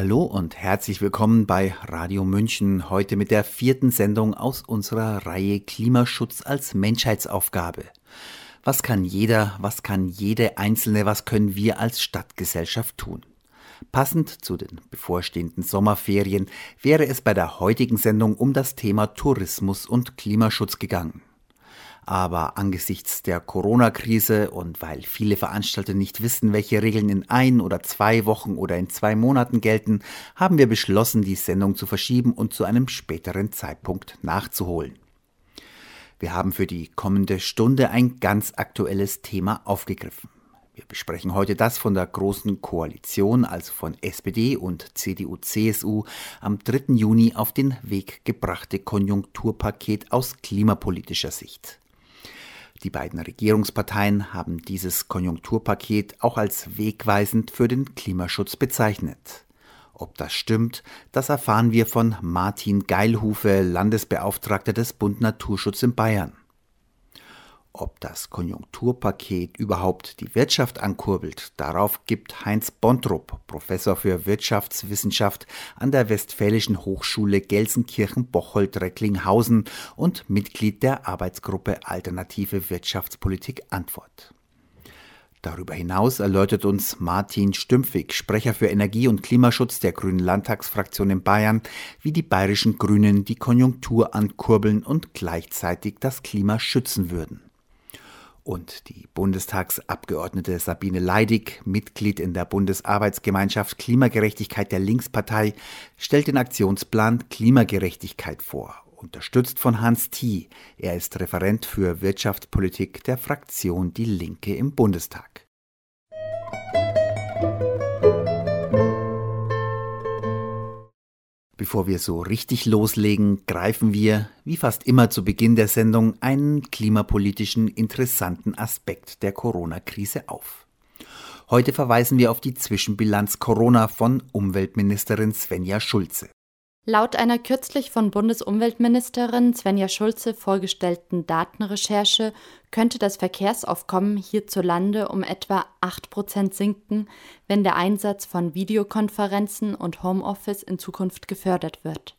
Hallo und herzlich willkommen bei Radio München, heute mit der vierten Sendung aus unserer Reihe Klimaschutz als Menschheitsaufgabe. Was kann jeder, was kann jede Einzelne, was können wir als Stadtgesellschaft tun? Passend zu den bevorstehenden Sommerferien wäre es bei der heutigen Sendung um das Thema Tourismus und Klimaschutz gegangen. Aber angesichts der Corona-Krise und weil viele Veranstalter nicht wissen, welche Regeln in ein oder zwei Wochen oder in zwei Monaten gelten, haben wir beschlossen, die Sendung zu verschieben und zu einem späteren Zeitpunkt nachzuholen. Wir haben für die kommende Stunde ein ganz aktuelles Thema aufgegriffen. Wir besprechen heute das von der Großen Koalition, also von SPD und CDU-CSU, am 3. Juni auf den Weg gebrachte Konjunkturpaket aus klimapolitischer Sicht. Die beiden Regierungsparteien haben dieses Konjunkturpaket auch als wegweisend für den Klimaschutz bezeichnet. Ob das stimmt, das erfahren wir von Martin Geilhufe, Landesbeauftragter des Bund Naturschutz in Bayern. Ob das Konjunkturpaket überhaupt die Wirtschaft ankurbelt, darauf gibt Heinz Bontrup, Professor für Wirtschaftswissenschaft an der Westfälischen Hochschule Gelsenkirchen-Bocholt-Recklinghausen und Mitglied der Arbeitsgruppe Alternative Wirtschaftspolitik Antwort. Darüber hinaus erläutert uns Martin Stümpfig, Sprecher für Energie- und Klimaschutz der Grünen Landtagsfraktion in Bayern, wie die bayerischen Grünen die Konjunktur ankurbeln und gleichzeitig das Klima schützen würden. Und die Bundestagsabgeordnete Sabine Leidig, Mitglied in der Bundesarbeitsgemeinschaft Klimagerechtigkeit der Linkspartei, stellt den Aktionsplan Klimagerechtigkeit vor, unterstützt von Hans Thie. Er ist Referent für Wirtschaftspolitik der Fraktion Die Linke im Bundestag. Bevor wir so richtig loslegen, greifen wir, wie fast immer zu Beginn der Sendung, einen klimapolitischen interessanten Aspekt der Corona-Krise auf. Heute verweisen wir auf die Zwischenbilanz Corona von Umweltministerin Svenja Schulze. Laut einer kürzlich von Bundesumweltministerin Svenja Schulze vorgestellten Datenrecherche könnte das Verkehrsaufkommen hierzulande um etwa 8 Prozent sinken, wenn der Einsatz von Videokonferenzen und Homeoffice in Zukunft gefördert wird.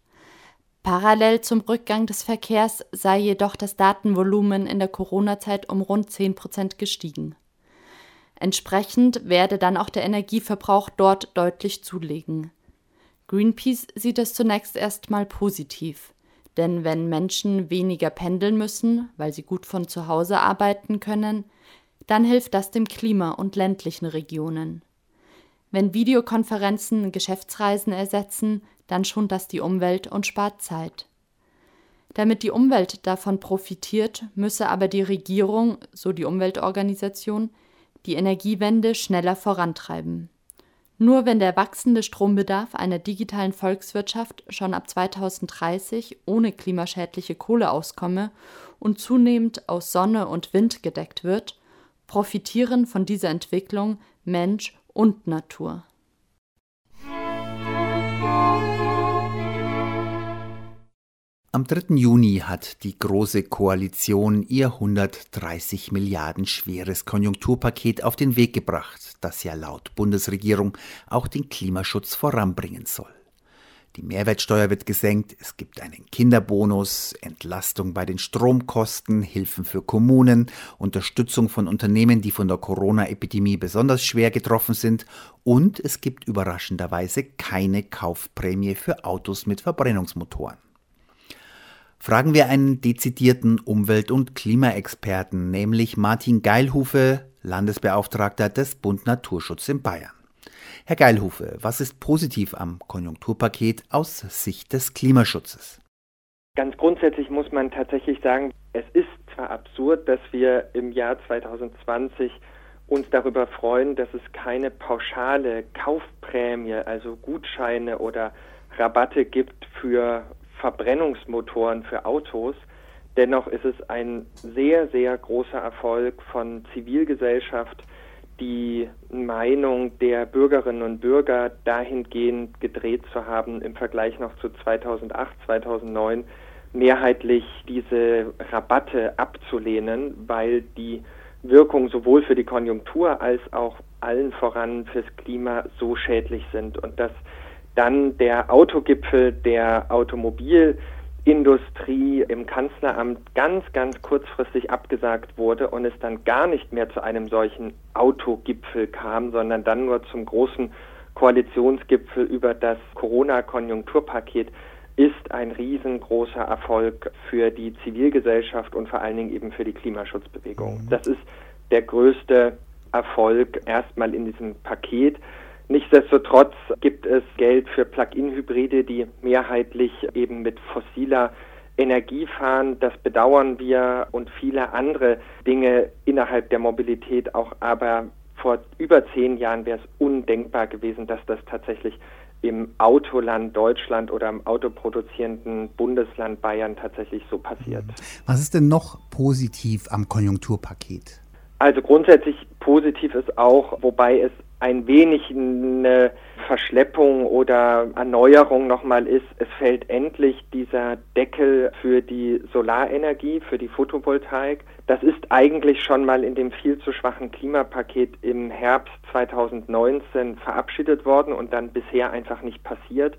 Parallel zum Rückgang des Verkehrs sei jedoch das Datenvolumen in der Corona-Zeit um rund 10 Prozent gestiegen. Entsprechend werde dann auch der Energieverbrauch dort deutlich zulegen. Greenpeace sieht es zunächst erstmal positiv. Denn wenn Menschen weniger pendeln müssen, weil sie gut von zu Hause arbeiten können, dann hilft das dem Klima und ländlichen Regionen. Wenn Videokonferenzen Geschäftsreisen ersetzen, dann schont das die Umwelt und spart Zeit. Damit die Umwelt davon profitiert, müsse aber die Regierung, so die Umweltorganisation, die Energiewende schneller vorantreiben. Nur wenn der wachsende Strombedarf einer digitalen Volkswirtschaft schon ab 2030 ohne klimaschädliche Kohle auskomme und zunehmend aus Sonne und Wind gedeckt wird, profitieren von dieser Entwicklung Mensch und Natur. Am 3. Juni hat die Große Koalition ihr 130 Milliarden schweres Konjunkturpaket auf den Weg gebracht, das ja laut Bundesregierung auch den Klimaschutz voranbringen soll. Die Mehrwertsteuer wird gesenkt, es gibt einen Kinderbonus, Entlastung bei den Stromkosten, Hilfen für Kommunen, Unterstützung von Unternehmen, die von der Corona-Epidemie besonders schwer getroffen sind und es gibt überraschenderweise keine Kaufprämie für Autos mit Verbrennungsmotoren. Fragen wir einen dezidierten Umwelt- und Klimaexperten, nämlich Martin Geilhufe, Landesbeauftragter des Bund Naturschutz in Bayern. Herr Geilhufe, was ist positiv am Konjunkturpaket aus Sicht des Klimaschutzes? Ganz grundsätzlich muss man tatsächlich sagen, es ist zwar absurd, dass wir im Jahr 2020 uns darüber freuen, dass es keine pauschale Kaufprämie, also Gutscheine oder Rabatte gibt für Verbrennungsmotoren für Autos. Dennoch ist es ein sehr, sehr großer Erfolg von Zivilgesellschaft, die Meinung der Bürgerinnen und Bürger dahingehend gedreht zu haben, im Vergleich noch zu 2008, 2009 mehrheitlich diese Rabatte abzulehnen, weil die Wirkung sowohl für die Konjunktur als auch allen voran fürs Klima so schädlich sind. Und das dann der Autogipfel der Automobilindustrie im Kanzleramt ganz, ganz kurzfristig abgesagt wurde und es dann gar nicht mehr zu einem solchen Autogipfel kam, sondern dann nur zum großen Koalitionsgipfel über das Corona-Konjunkturpaket ist ein riesengroßer Erfolg für die Zivilgesellschaft und vor allen Dingen eben für die Klimaschutzbewegung. Mhm. Das ist der größte Erfolg erstmal in diesem Paket. Nichtsdestotrotz gibt es Geld für Plug-in-Hybride, die mehrheitlich eben mit fossiler Energie fahren. Das bedauern wir und viele andere Dinge innerhalb der Mobilität auch. Aber vor über zehn Jahren wäre es undenkbar gewesen, dass das tatsächlich im Autoland Deutschland oder im autoproduzierenden Bundesland Bayern tatsächlich so passiert. Was ist denn noch positiv am Konjunkturpaket? Also grundsätzlich positiv ist auch, wobei es ein wenig eine Verschleppung oder Erneuerung nochmal ist, es fällt endlich dieser Deckel für die Solarenergie, für die Photovoltaik. Das ist eigentlich schon mal in dem viel zu schwachen Klimapaket im Herbst 2019 verabschiedet worden und dann bisher einfach nicht passiert.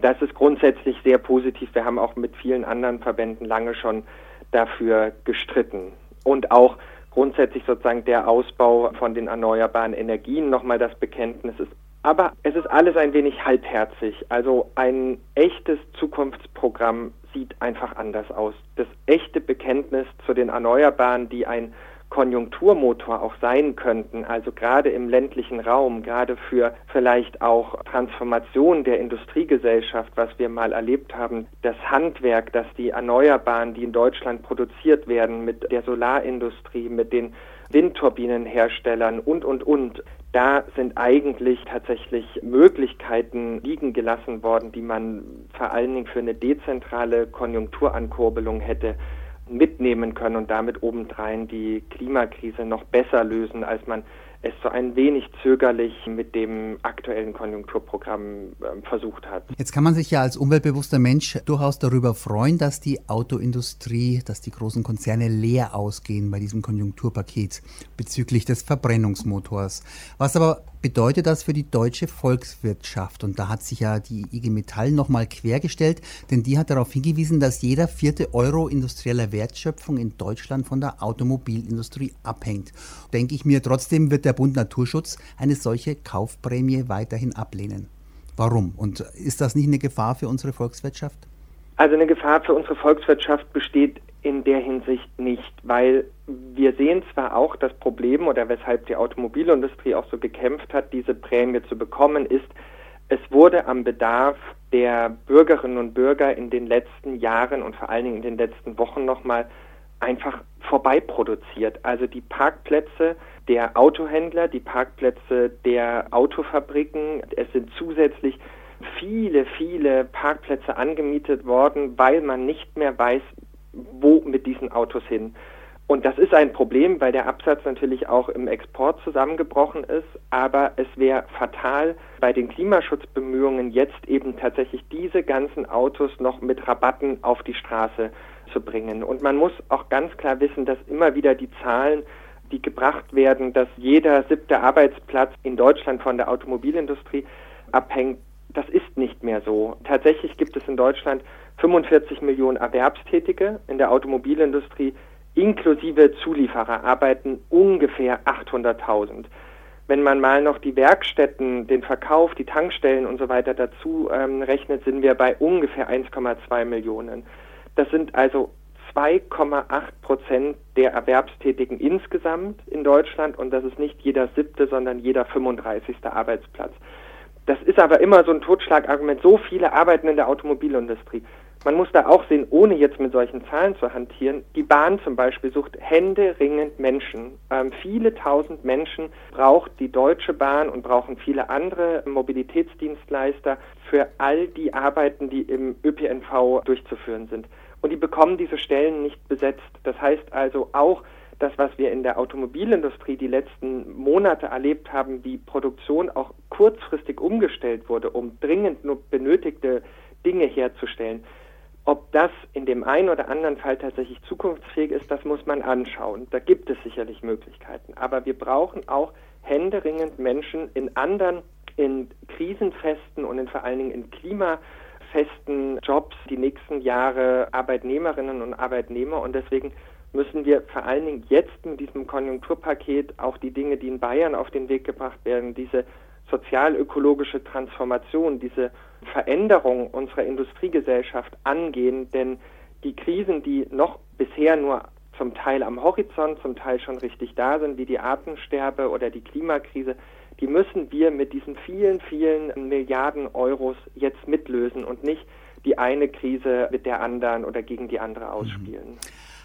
Das ist grundsätzlich sehr positiv. Wir haben auch mit vielen anderen Verbänden lange schon dafür gestritten. Und auch grundsätzlich sozusagen der Ausbau von den erneuerbaren Energien nochmal das Bekenntnis ist. Aber es ist alles ein wenig halbherzig. Also ein echtes Zukunftsprogramm sieht einfach anders aus. Das echte Bekenntnis zu den Erneuerbaren, die ein Konjunkturmotor auch sein könnten, also gerade im ländlichen Raum, gerade für vielleicht auch Transformation der Industriegesellschaft, was wir mal erlebt haben, das Handwerk, dass die Erneuerbaren, die in Deutschland produziert werden, mit der Solarindustrie, mit den Windturbinenherstellern und, und, und, da sind eigentlich tatsächlich Möglichkeiten liegen gelassen worden, die man vor allen Dingen für eine dezentrale Konjunkturankurbelung hätte mitnehmen können und damit obendrein die Klimakrise noch besser lösen, als man es so ein wenig zögerlich mit dem aktuellen Konjunkturprogramm äh, versucht hat. Jetzt kann man sich ja als umweltbewusster Mensch durchaus darüber freuen, dass die Autoindustrie, dass die großen Konzerne leer ausgehen bei diesem Konjunkturpaket bezüglich des Verbrennungsmotors. Was aber bedeutet das für die deutsche Volkswirtschaft? Und da hat sich ja die IG Metall nochmal quergestellt, denn die hat darauf hingewiesen, dass jeder vierte Euro industrieller Wertschöpfung in Deutschland von der Automobilindustrie abhängt. Denke ich mir, trotzdem wird der Bund Naturschutz eine solche Kaufprämie weiterhin ablehnen. Warum? Und ist das nicht eine Gefahr für unsere Volkswirtschaft? Also eine Gefahr für unsere Volkswirtschaft besteht in der Hinsicht nicht, weil wir sehen zwar auch das Problem oder weshalb die Automobilindustrie auch so gekämpft hat, diese Prämie zu bekommen, ist, es wurde am Bedarf der Bürgerinnen und Bürger in den letzten Jahren und vor allen Dingen in den letzten Wochen nochmal einfach vorbeiproduziert. Also die Parkplätze der Autohändler, die Parkplätze der Autofabriken, es sind zusätzlich viele, viele Parkplätze angemietet worden, weil man nicht mehr weiß, wo mit diesen Autos hin. Und das ist ein Problem, weil der Absatz natürlich auch im Export zusammengebrochen ist. Aber es wäre fatal, bei den Klimaschutzbemühungen jetzt eben tatsächlich diese ganzen Autos noch mit Rabatten auf die Straße zu bringen. Und man muss auch ganz klar wissen, dass immer wieder die Zahlen, die gebracht werden, dass jeder siebte Arbeitsplatz in Deutschland von der Automobilindustrie abhängt, das ist nicht mehr so. Tatsächlich gibt es in Deutschland 45 Millionen Erwerbstätige. In der Automobilindustrie inklusive Zulieferer arbeiten ungefähr 800.000. Wenn man mal noch die Werkstätten, den Verkauf, die Tankstellen und so weiter dazu ähm, rechnet, sind wir bei ungefähr 1,2 Millionen. Das sind also 2,8 Prozent der Erwerbstätigen insgesamt in Deutschland und das ist nicht jeder siebte, sondern jeder 35. Arbeitsplatz. Das ist aber immer so ein Totschlagargument. So viele arbeiten in der Automobilindustrie. Man muss da auch sehen, ohne jetzt mit solchen Zahlen zu hantieren, die Bahn zum Beispiel sucht händeringend Menschen. Ähm, viele tausend Menschen braucht die Deutsche Bahn und brauchen viele andere Mobilitätsdienstleister für all die Arbeiten, die im ÖPNV durchzuführen sind. Und die bekommen diese Stellen nicht besetzt. Das heißt also auch, das, was wir in der Automobilindustrie die letzten Monate erlebt haben, wie Produktion auch kurzfristig umgestellt wurde, um dringend nur benötigte Dinge herzustellen, ob das in dem einen oder anderen Fall tatsächlich zukunftsfähig ist, das muss man anschauen. Da gibt es sicherlich Möglichkeiten. Aber wir brauchen auch händeringend Menschen in anderen in krisenfesten und in vor allen Dingen in klimafesten Jobs die nächsten Jahre Arbeitnehmerinnen und Arbeitnehmer und deswegen müssen wir vor allen Dingen jetzt mit diesem Konjunkturpaket auch die Dinge, die in Bayern auf den Weg gebracht werden, diese sozialökologische Transformation, diese Veränderung unserer Industriegesellschaft angehen, denn die Krisen, die noch bisher nur zum Teil am Horizont, zum Teil schon richtig da sind, wie die Artensterbe oder die Klimakrise, die müssen wir mit diesen vielen, vielen Milliarden Euros jetzt mitlösen und nicht die eine Krise mit der anderen oder gegen die andere ausspielen.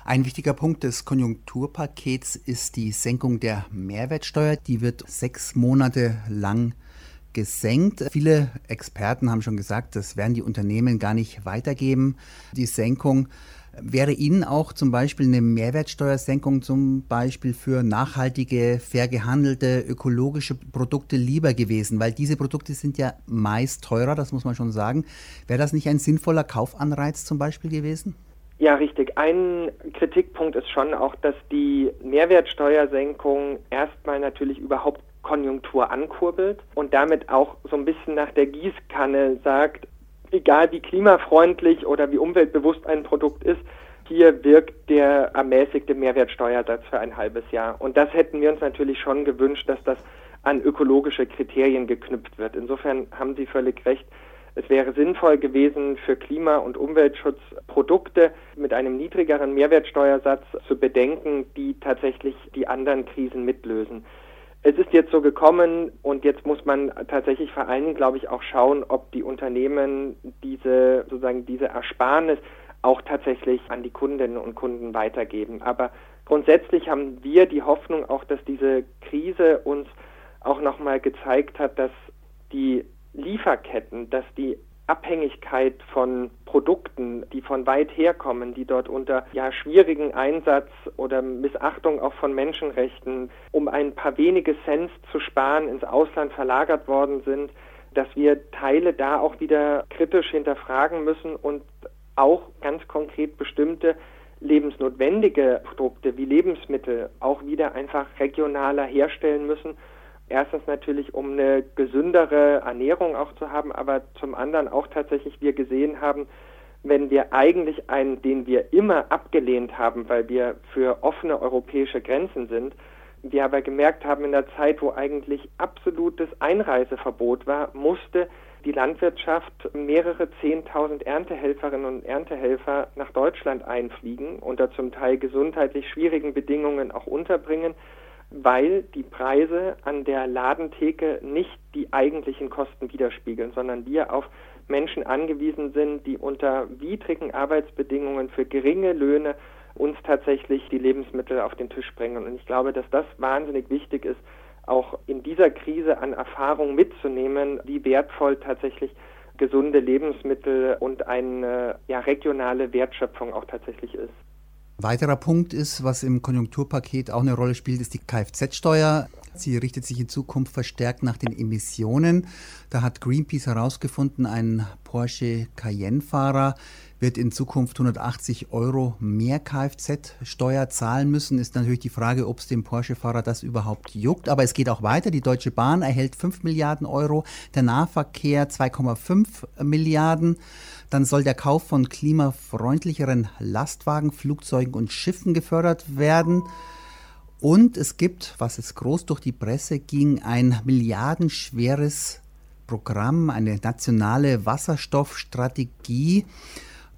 Ein wichtiger Punkt des Konjunkturpakets ist die Senkung der Mehrwertsteuer. Die wird sechs Monate lang gesenkt. Viele Experten haben schon gesagt, das werden die Unternehmen gar nicht weitergeben, die Senkung. Wäre Ihnen auch zum Beispiel eine Mehrwertsteuersenkung zum Beispiel für nachhaltige, fair gehandelte, ökologische Produkte lieber gewesen? Weil diese Produkte sind ja meist teurer, das muss man schon sagen. Wäre das nicht ein sinnvoller Kaufanreiz zum Beispiel gewesen? Ja, richtig. Ein Kritikpunkt ist schon auch, dass die Mehrwertsteuersenkung erstmal natürlich überhaupt Konjunktur ankurbelt und damit auch so ein bisschen nach der Gießkanne sagt, egal wie klimafreundlich oder wie umweltbewusst ein Produkt ist, hier wirkt der ermäßigte Mehrwertsteuersatz für ein halbes Jahr. Und das hätten wir uns natürlich schon gewünscht, dass das an ökologische Kriterien geknüpft wird. Insofern haben Sie völlig recht. Es wäre sinnvoll gewesen, für Klima- und Umweltschutz Produkte mit einem niedrigeren Mehrwertsteuersatz zu bedenken, die tatsächlich die anderen Krisen mitlösen. Es ist jetzt so gekommen und jetzt muss man tatsächlich vor allen Dingen, glaube ich, auch schauen, ob die Unternehmen diese sozusagen diese Ersparnis auch tatsächlich an die Kundinnen und Kunden weitergeben. Aber grundsätzlich haben wir die Hoffnung auch, dass diese Krise uns auch nochmal gezeigt hat, dass die Lieferketten, dass die Abhängigkeit von Produkten, die von weit herkommen, die dort unter ja schwierigen Einsatz oder Missachtung auch von Menschenrechten, um ein paar wenige Cent zu sparen, ins Ausland verlagert worden sind, dass wir Teile da auch wieder kritisch hinterfragen müssen und auch ganz konkret bestimmte lebensnotwendige Produkte wie Lebensmittel auch wieder einfach regionaler herstellen müssen Erstens natürlich, um eine gesündere Ernährung auch zu haben, aber zum anderen auch tatsächlich wir gesehen haben, wenn wir eigentlich einen, den wir immer abgelehnt haben, weil wir für offene europäische Grenzen sind, wir aber gemerkt haben, in der Zeit, wo eigentlich absolutes Einreiseverbot war, musste die Landwirtschaft mehrere Zehntausend Erntehelferinnen und Erntehelfer nach Deutschland einfliegen, unter zum Teil gesundheitlich schwierigen Bedingungen auch unterbringen weil die Preise an der Ladentheke nicht die eigentlichen Kosten widerspiegeln, sondern wir auf Menschen angewiesen sind, die unter widrigen Arbeitsbedingungen für geringe Löhne uns tatsächlich die Lebensmittel auf den Tisch bringen. Und ich glaube, dass das wahnsinnig wichtig ist, auch in dieser Krise an Erfahrung mitzunehmen, wie wertvoll tatsächlich gesunde Lebensmittel und eine ja, regionale Wertschöpfung auch tatsächlich ist. Weiterer Punkt ist, was im Konjunkturpaket auch eine Rolle spielt, ist die Kfz-Steuer. Sie richtet sich in Zukunft verstärkt nach den Emissionen. Da hat Greenpeace herausgefunden, ein Porsche Cayenne-Fahrer wird in Zukunft 180 Euro mehr Kfz-Steuer zahlen müssen. Ist natürlich die Frage, ob es dem Porsche-Fahrer das überhaupt juckt. Aber es geht auch weiter. Die Deutsche Bahn erhält 5 Milliarden Euro, der Nahverkehr 2,5 Milliarden. Dann soll der Kauf von klimafreundlicheren Lastwagen, Flugzeugen und Schiffen gefördert werden. Und es gibt, was jetzt groß durch die Presse ging, ein milliardenschweres Programm, eine nationale Wasserstoffstrategie.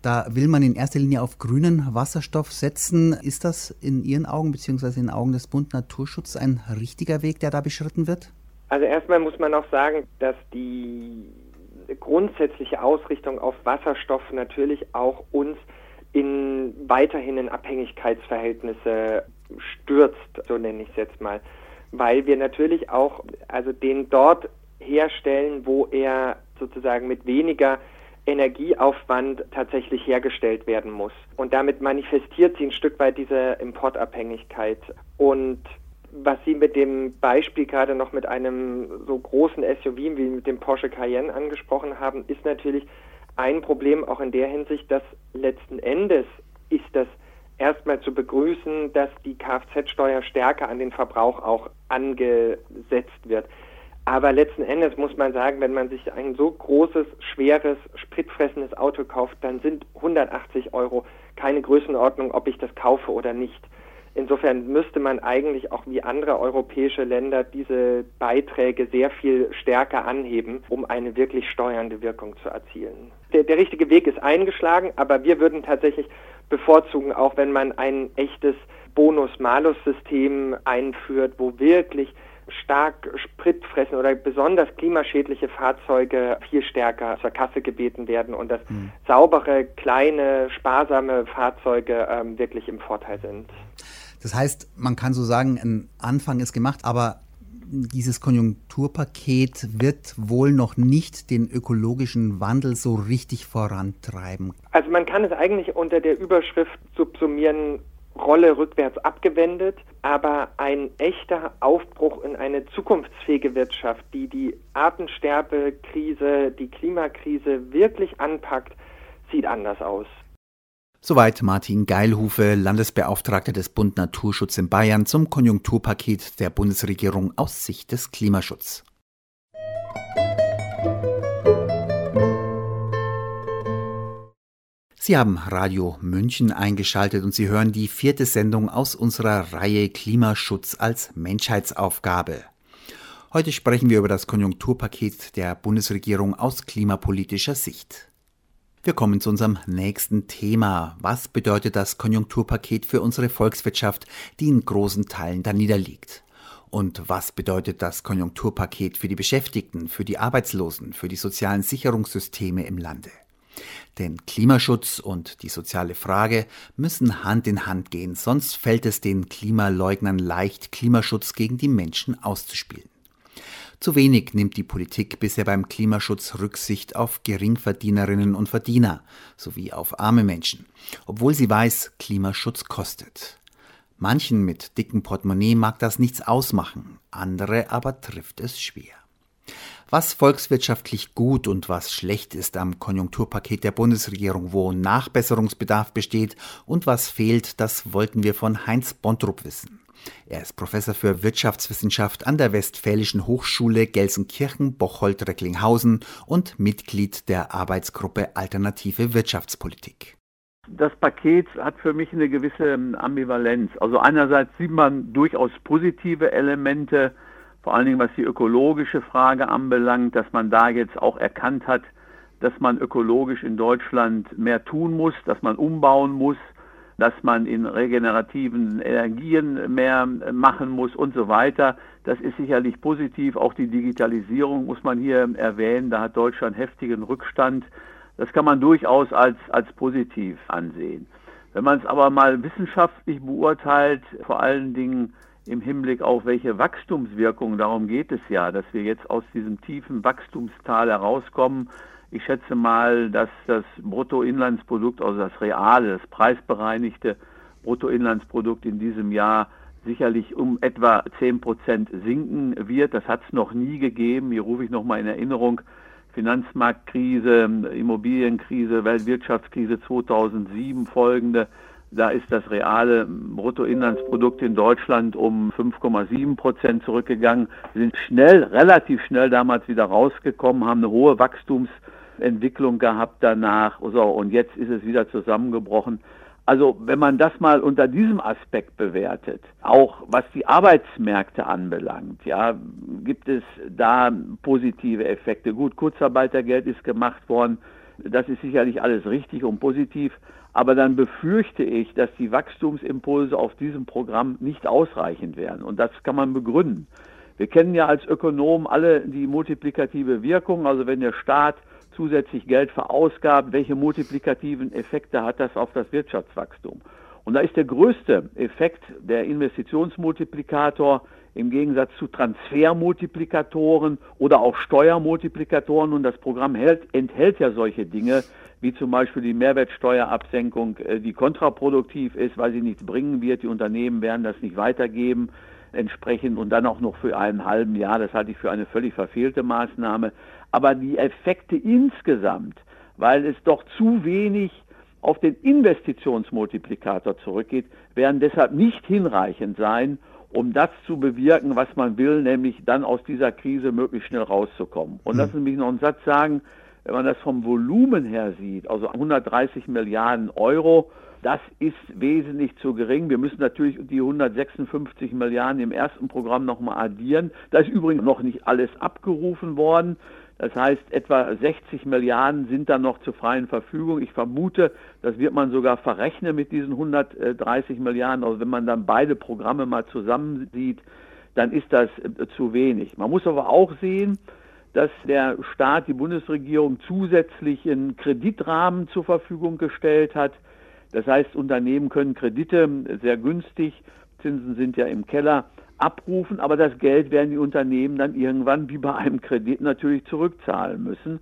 Da will man in erster Linie auf grünen Wasserstoff setzen. Ist das in Ihren Augen bzw. in den Augen des Bund Naturschutz ein richtiger Weg, der da beschritten wird? Also erstmal muss man auch sagen, dass die grundsätzliche Ausrichtung auf Wasserstoff natürlich auch uns in weiterhin in Abhängigkeitsverhältnisse stürzt, so nenne ich es jetzt mal, weil wir natürlich auch also den dort herstellen, wo er sozusagen mit weniger Energieaufwand tatsächlich hergestellt werden muss. Und damit manifestiert sie ein Stück weit diese Importabhängigkeit. Und was Sie mit dem Beispiel gerade noch mit einem so großen SUV wie mit dem Porsche Cayenne angesprochen haben, ist natürlich ein Problem auch in der Hinsicht, dass letzten Endes ist das erstmal zu begrüßen, dass die Kfz-Steuer stärker an den Verbrauch auch angesetzt wird. Aber letzten Endes muss man sagen, wenn man sich ein so großes, schweres, spritfressendes Auto kauft, dann sind 180 Euro keine Größenordnung, ob ich das kaufe oder nicht. Insofern müsste man eigentlich auch wie andere europäische Länder diese Beiträge sehr viel stärker anheben, um eine wirklich steuernde Wirkung zu erzielen. Der, der richtige Weg ist eingeschlagen, aber wir würden tatsächlich bevorzugen, auch wenn man ein echtes Bonus-Malus-System einführt, wo wirklich stark Spritfressen oder besonders klimaschädliche Fahrzeuge viel stärker zur Kasse gebeten werden und dass mhm. saubere, kleine, sparsame Fahrzeuge ähm, wirklich im Vorteil sind. Das heißt, man kann so sagen, ein Anfang ist gemacht, aber dieses Konjunkturpaket wird wohl noch nicht den ökologischen Wandel so richtig vorantreiben. Also man kann es eigentlich unter der Überschrift subsumieren, Rolle rückwärts abgewendet, aber ein echter Aufbruch in eine zukunftsfähige Wirtschaft, die die Artensterbekrise, die Klimakrise wirklich anpackt, sieht anders aus. Soweit Martin Geilhufe, Landesbeauftragter des Bund Naturschutz in Bayern zum Konjunkturpaket der Bundesregierung aus Sicht des Klimaschutzes. Sie haben Radio München eingeschaltet und Sie hören die vierte Sendung aus unserer Reihe Klimaschutz als Menschheitsaufgabe. Heute sprechen wir über das Konjunkturpaket der Bundesregierung aus klimapolitischer Sicht. Wir kommen zu unserem nächsten Thema. Was bedeutet das Konjunkturpaket für unsere Volkswirtschaft, die in großen Teilen da niederliegt? Und was bedeutet das Konjunkturpaket für die Beschäftigten, für die Arbeitslosen, für die sozialen Sicherungssysteme im Lande? Denn Klimaschutz und die soziale Frage müssen Hand in Hand gehen, sonst fällt es den Klimaleugnern leicht, Klimaschutz gegen die Menschen auszuspielen. Zu wenig nimmt die Politik bisher beim Klimaschutz Rücksicht auf Geringverdienerinnen und Verdiener sowie auf arme Menschen, obwohl sie weiß, Klimaschutz kostet. Manchen mit dicken Portemonnaie mag das nichts ausmachen, andere aber trifft es schwer. Was volkswirtschaftlich gut und was schlecht ist am Konjunkturpaket der Bundesregierung, wo Nachbesserungsbedarf besteht und was fehlt, das wollten wir von Heinz Bontrup wissen. Er ist Professor für Wirtschaftswissenschaft an der Westfälischen Hochschule Gelsenkirchen-Bocholt-Recklinghausen und Mitglied der Arbeitsgruppe Alternative Wirtschaftspolitik. Das Paket hat für mich eine gewisse Ambivalenz. Also einerseits sieht man durchaus positive Elemente, vor allen Dingen was die ökologische Frage anbelangt, dass man da jetzt auch erkannt hat, dass man ökologisch in Deutschland mehr tun muss, dass man umbauen muss, dass man in regenerativen Energien mehr machen muss und so weiter. Das ist sicherlich positiv. Auch die Digitalisierung muss man hier erwähnen. Da hat Deutschland heftigen Rückstand. Das kann man durchaus als, als positiv ansehen. Wenn man es aber mal wissenschaftlich beurteilt, vor allen Dingen im Hinblick auf welche Wachstumswirkung, darum geht es ja, dass wir jetzt aus diesem tiefen Wachstumstal herauskommen, ich schätze mal, dass das Bruttoinlandsprodukt, also das reale, das preisbereinigte Bruttoinlandsprodukt in diesem Jahr sicherlich um etwa 10 Prozent sinken wird. Das hat es noch nie gegeben. Hier rufe ich nochmal in Erinnerung. Finanzmarktkrise, Immobilienkrise, Weltwirtschaftskrise 2007 folgende. Da ist das reale Bruttoinlandsprodukt in Deutschland um 5,7 Prozent zurückgegangen. Wir sind schnell, relativ schnell damals wieder rausgekommen, haben eine hohe Wachstums- Entwicklung gehabt danach. So, und jetzt ist es wieder zusammengebrochen. Also wenn man das mal unter diesem Aspekt bewertet, auch was die Arbeitsmärkte anbelangt, ja, gibt es da positive Effekte. Gut, Kurzarbeitergeld ist gemacht worden, das ist sicherlich alles richtig und positiv, aber dann befürchte ich, dass die Wachstumsimpulse auf diesem Programm nicht ausreichend werden und das kann man begründen. Wir kennen ja als Ökonomen alle die multiplikative Wirkung, also wenn der Staat zusätzlich Geld verausgabt, welche multiplikativen Effekte hat das auf das Wirtschaftswachstum. Und da ist der größte Effekt der Investitionsmultiplikator im Gegensatz zu Transfermultiplikatoren oder auch Steuermultiplikatoren. Und das Programm hält, enthält ja solche Dinge, wie zum Beispiel die Mehrwertsteuerabsenkung, äh, die kontraproduktiv ist, weil sie nichts bringen wird. Die Unternehmen werden das nicht weitergeben entsprechend und dann auch noch für einen halben Jahr. Das halte ich für eine völlig verfehlte Maßnahme aber die Effekte insgesamt, weil es doch zu wenig auf den Investitionsmultiplikator zurückgeht, werden deshalb nicht hinreichend sein, um das zu bewirken, was man will, nämlich dann aus dieser Krise möglichst schnell rauszukommen. Und lassen Sie mich noch einen Satz sagen, wenn man das vom Volumen her sieht, also 130 Milliarden Euro, das ist wesentlich zu gering. Wir müssen natürlich die 156 Milliarden im ersten Programm nochmal addieren. Da ist übrigens noch nicht alles abgerufen worden. Das heißt, etwa 60 Milliarden sind dann noch zur freien Verfügung. Ich vermute, das wird man sogar verrechnen mit diesen 130 Milliarden. Also wenn man dann beide Programme mal zusammen sieht, dann ist das äh, zu wenig. Man muss aber auch sehen, dass der Staat, die Bundesregierung zusätzlichen Kreditrahmen zur Verfügung gestellt hat. Das heißt, Unternehmen können Kredite sehr günstig, Zinsen sind ja im Keller, abrufen, aber das Geld werden die Unternehmen dann irgendwann wie bei einem Kredit natürlich zurückzahlen müssen.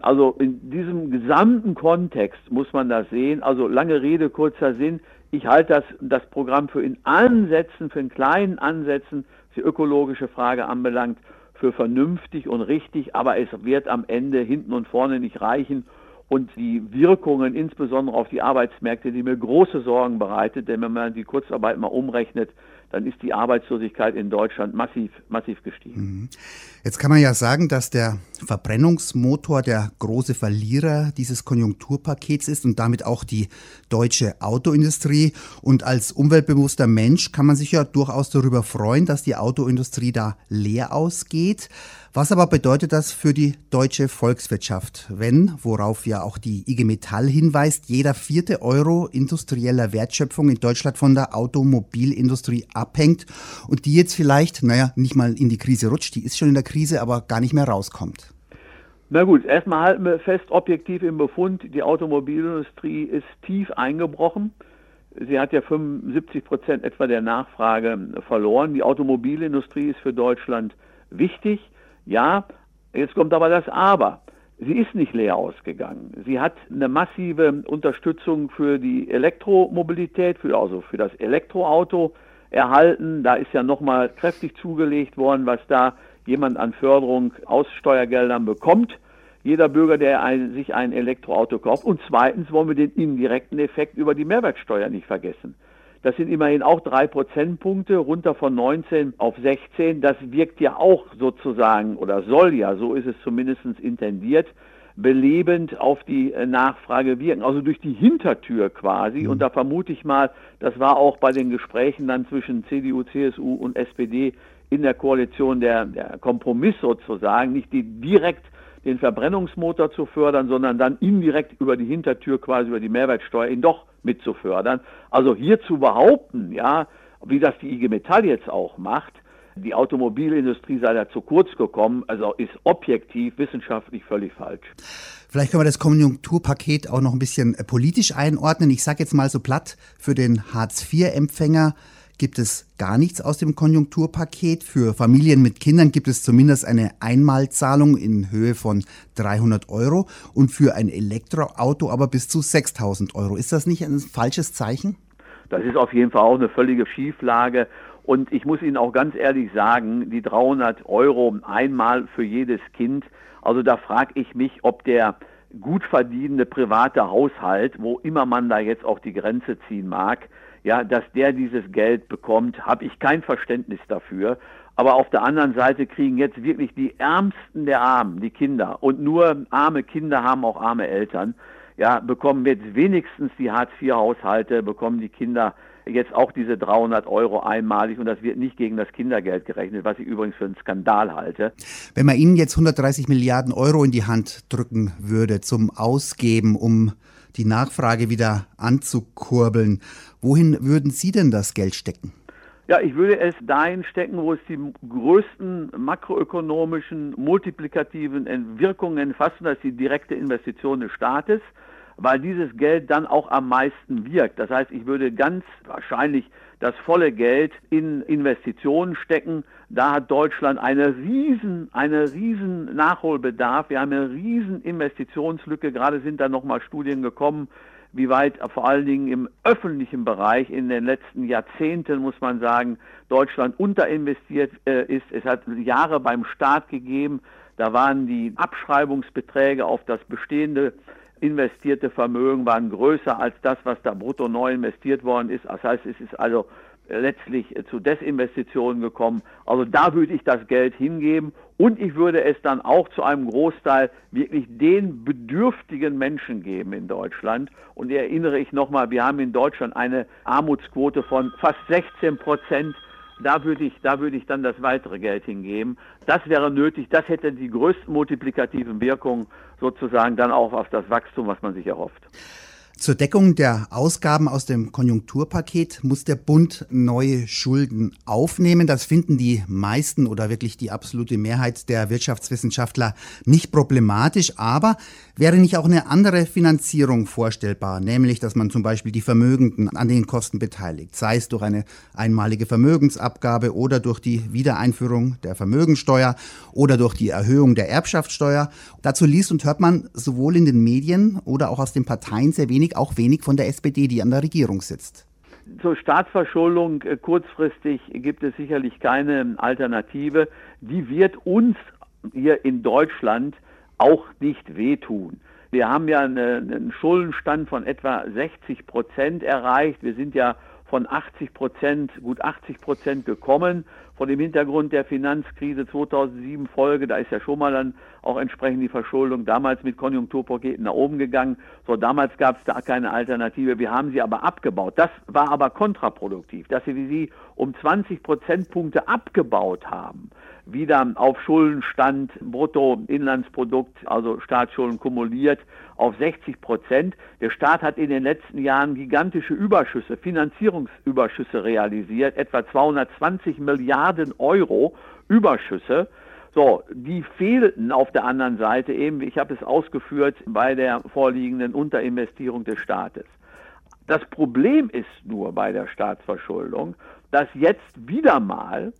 Also in diesem gesamten Kontext muss man das sehen. Also lange Rede, kurzer Sinn. Ich halte das, das Programm für in Ansätzen, für in kleinen Ansätzen, was die ökologische Frage anbelangt, für vernünftig und richtig, aber es wird am Ende hinten und vorne nicht reichen. Und die Wirkungen, insbesondere auf die Arbeitsmärkte, die mir große Sorgen bereitet, denn wenn man die Kurzarbeit mal umrechnet, dann ist die Arbeitslosigkeit in Deutschland massiv, massiv gestiegen. Mhm. Jetzt kann man ja sagen, dass der Verbrennungsmotor der große Verlierer dieses Konjunkturpakets ist und damit auch die deutsche Autoindustrie. Und als umweltbewusster Mensch kann man sich ja durchaus darüber freuen, dass die Autoindustrie da leer ausgeht. Was aber bedeutet das für die deutsche Volkswirtschaft, wenn, worauf ja auch die IG Metall hinweist, jeder vierte Euro industrieller Wertschöpfung in Deutschland von der Automobilindustrie abhängt und die jetzt vielleicht, naja, nicht mal in die Krise rutscht, die ist schon in der Krise, aber gar nicht mehr rauskommt? Na gut, erstmal halten wir fest, objektiv im Befund, die Automobilindustrie ist tief eingebrochen. Sie hat ja 75 Prozent etwa der Nachfrage verloren. Die Automobilindustrie ist für Deutschland wichtig. Ja, jetzt kommt aber das Aber. Sie ist nicht leer ausgegangen. Sie hat eine massive Unterstützung für die Elektromobilität, für, also für das Elektroauto erhalten. Da ist ja nochmal kräftig zugelegt worden, was da jemand an Förderung aus Steuergeldern bekommt. Jeder Bürger, der ein, sich ein Elektroauto kauft. Und zweitens wollen wir den indirekten Effekt über die Mehrwertsteuer nicht vergessen. Das sind immerhin auch drei Prozentpunkte, runter von 19 auf 16. Das wirkt ja auch sozusagen oder soll ja, so ist es zumindest intendiert, belebend auf die äh, Nachfrage wirken. Also durch die Hintertür quasi. Mhm. Und da vermute ich mal, das war auch bei den Gesprächen dann zwischen CDU, CSU und SPD in der Koalition der, der Kompromiss sozusagen, nicht die direkt den Verbrennungsmotor zu fördern, sondern dann indirekt über die Hintertür quasi über die Mehrwertsteuer ihn doch mit zu fördern. Also hier zu behaupten, ja, wie das die IG Metall jetzt auch macht, die Automobilindustrie sei da zu kurz gekommen, also ist objektiv wissenschaftlich völlig falsch. Vielleicht können wir das Konjunkturpaket auch noch ein bisschen äh, politisch einordnen. Ich sage jetzt mal so platt, für den Hartz-IV-Empfänger gibt es gar nichts aus dem Konjunkturpaket. Für Familien mit Kindern gibt es zumindest eine Einmalzahlung in Höhe von 300 Euro und für ein Elektroauto aber bis zu 6000 Euro. Ist das nicht ein falsches Zeichen? Das ist auf jeden Fall auch eine völlige Schieflage. Und ich muss Ihnen auch ganz ehrlich sagen, die 300 Euro einmal für jedes Kind, also da frage ich mich, ob der gut verdienende private Haushalt, wo immer man da jetzt auch die Grenze ziehen mag, ja, dass der dieses Geld bekommt, habe ich kein Verständnis dafür. Aber auf der anderen Seite kriegen jetzt wirklich die Ärmsten der Armen, die Kinder, und nur arme Kinder haben auch arme Eltern, ja, bekommen jetzt wenigstens die Hartz-IV-Haushalte, bekommen die Kinder jetzt auch diese 300 Euro einmalig und das wird nicht gegen das Kindergeld gerechnet, was ich übrigens für einen Skandal halte. Wenn man Ihnen jetzt 130 Milliarden Euro in die Hand drücken würde zum Ausgeben, um die Nachfrage wieder anzukurbeln. Wohin würden Sie denn das Geld stecken? Ja, ich würde es dahin stecken, wo es die größten makroökonomischen, multiplikativen Wirkungen fassen, das ist die direkte Investition des Staates, weil dieses Geld dann auch am meisten wirkt. Das heißt, ich würde ganz wahrscheinlich das volle Geld in Investitionen stecken. Da hat Deutschland eine riesen, eine riesen Nachholbedarf. Wir haben eine riesen Investitionslücke. Gerade sind da nochmal Studien gekommen, wie weit vor allen Dingen im öffentlichen Bereich in den letzten Jahrzehnten, muss man sagen, Deutschland unterinvestiert äh, ist. Es hat Jahre beim Staat gegeben. Da waren die Abschreibungsbeträge auf das bestehende investierte Vermögen waren größer als das, was da brutto neu investiert worden ist. Das heißt, es ist also letztlich zu Desinvestitionen gekommen. Also da würde ich das Geld hingeben und ich würde es dann auch zu einem Großteil wirklich den bedürftigen Menschen geben in Deutschland. Und erinnere ich nochmal, wir haben in Deutschland eine Armutsquote von fast 16 Prozent. Da würde ich, da würde ich dann das weitere Geld hingeben. Das wäre nötig. Das hätte die größten multiplikativen Wirkungen sozusagen dann auch auf das Wachstum, was man sich erhofft. Zur Deckung der Ausgaben aus dem Konjunkturpaket muss der Bund neue Schulden aufnehmen. Das finden die meisten oder wirklich die absolute Mehrheit der Wirtschaftswissenschaftler nicht problematisch. Aber wäre nicht auch eine andere Finanzierung vorstellbar, nämlich dass man zum Beispiel die Vermögenden an den Kosten beteiligt, sei es durch eine einmalige Vermögensabgabe oder durch die Wiedereinführung der Vermögensteuer oder durch die Erhöhung der Erbschaftssteuer. Dazu liest und hört man sowohl in den Medien oder auch aus den Parteien sehr wenig wenig, auch wenig von der SPD, die an der Regierung sitzt. Zur Staatsverschuldung äh, kurzfristig gibt es sicherlich keine Alternative. Die wird uns hier in Deutschland auch nicht wehtun. Wir haben ja einen Schuldenstand von etwa 60 Prozent erreicht. Wir sind ja von 80 Prozent, gut 80 Prozent gekommen. Vor dem Hintergrund der Finanzkrise 2007 Folge, da ist ja schon mal dann auch entsprechend die Verschuldung damals mit Konjunkturpaketen nach oben gegangen. So, damals gab es da keine Alternative. Wir haben sie aber abgebaut. Das war aber kontraproduktiv, dass wir sie um 20 Prozentpunkte abgebaut haben wieder auf Schuldenstand, Bruttoinlandsprodukt, also Staatsschulden kumuliert auf 60 Prozent. Der Staat hat in den letzten Jahren gigantische Überschüsse, Finanzierungsüberschüsse realisiert, etwa 220 Milliarden Euro Überschüsse. So, die fehlten auf der anderen Seite eben, ich habe es ausgeführt, bei der vorliegenden Unterinvestierung des Staates. Das Problem ist nur bei der Staatsverschuldung, dass jetzt wieder mal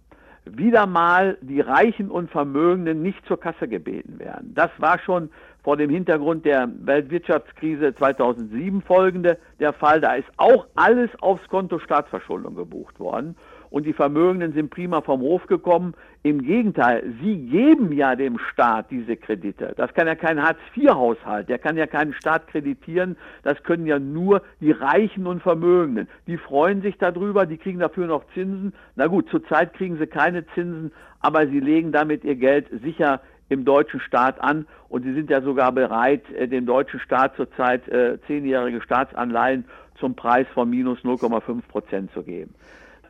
wieder mal die Reichen und Vermögenden nicht zur Kasse gebeten werden. Das war schon vor dem Hintergrund der Weltwirtschaftskrise 2007 folgende der Fall. Da ist auch alles aufs Konto Staatsverschuldung gebucht worden und die Vermögenden sind prima vom Hof gekommen. Im Gegenteil, sie geben ja dem Staat diese Kredite. Das kann ja kein Hartz-IV-Haushalt, der kann ja keinen Staat kreditieren. Das können ja nur die Reichen und Vermögenden. Die freuen sich darüber, die kriegen dafür noch Zinsen. Na gut, zurzeit kriegen sie keine Zinsen, aber sie legen damit ihr Geld sicher im deutschen Staat an und sie sind ja sogar bereit, äh, dem deutschen Staat zurzeit äh, zehnjährige Staatsanleihen zum Preis von minus 0,5 Prozent zu geben.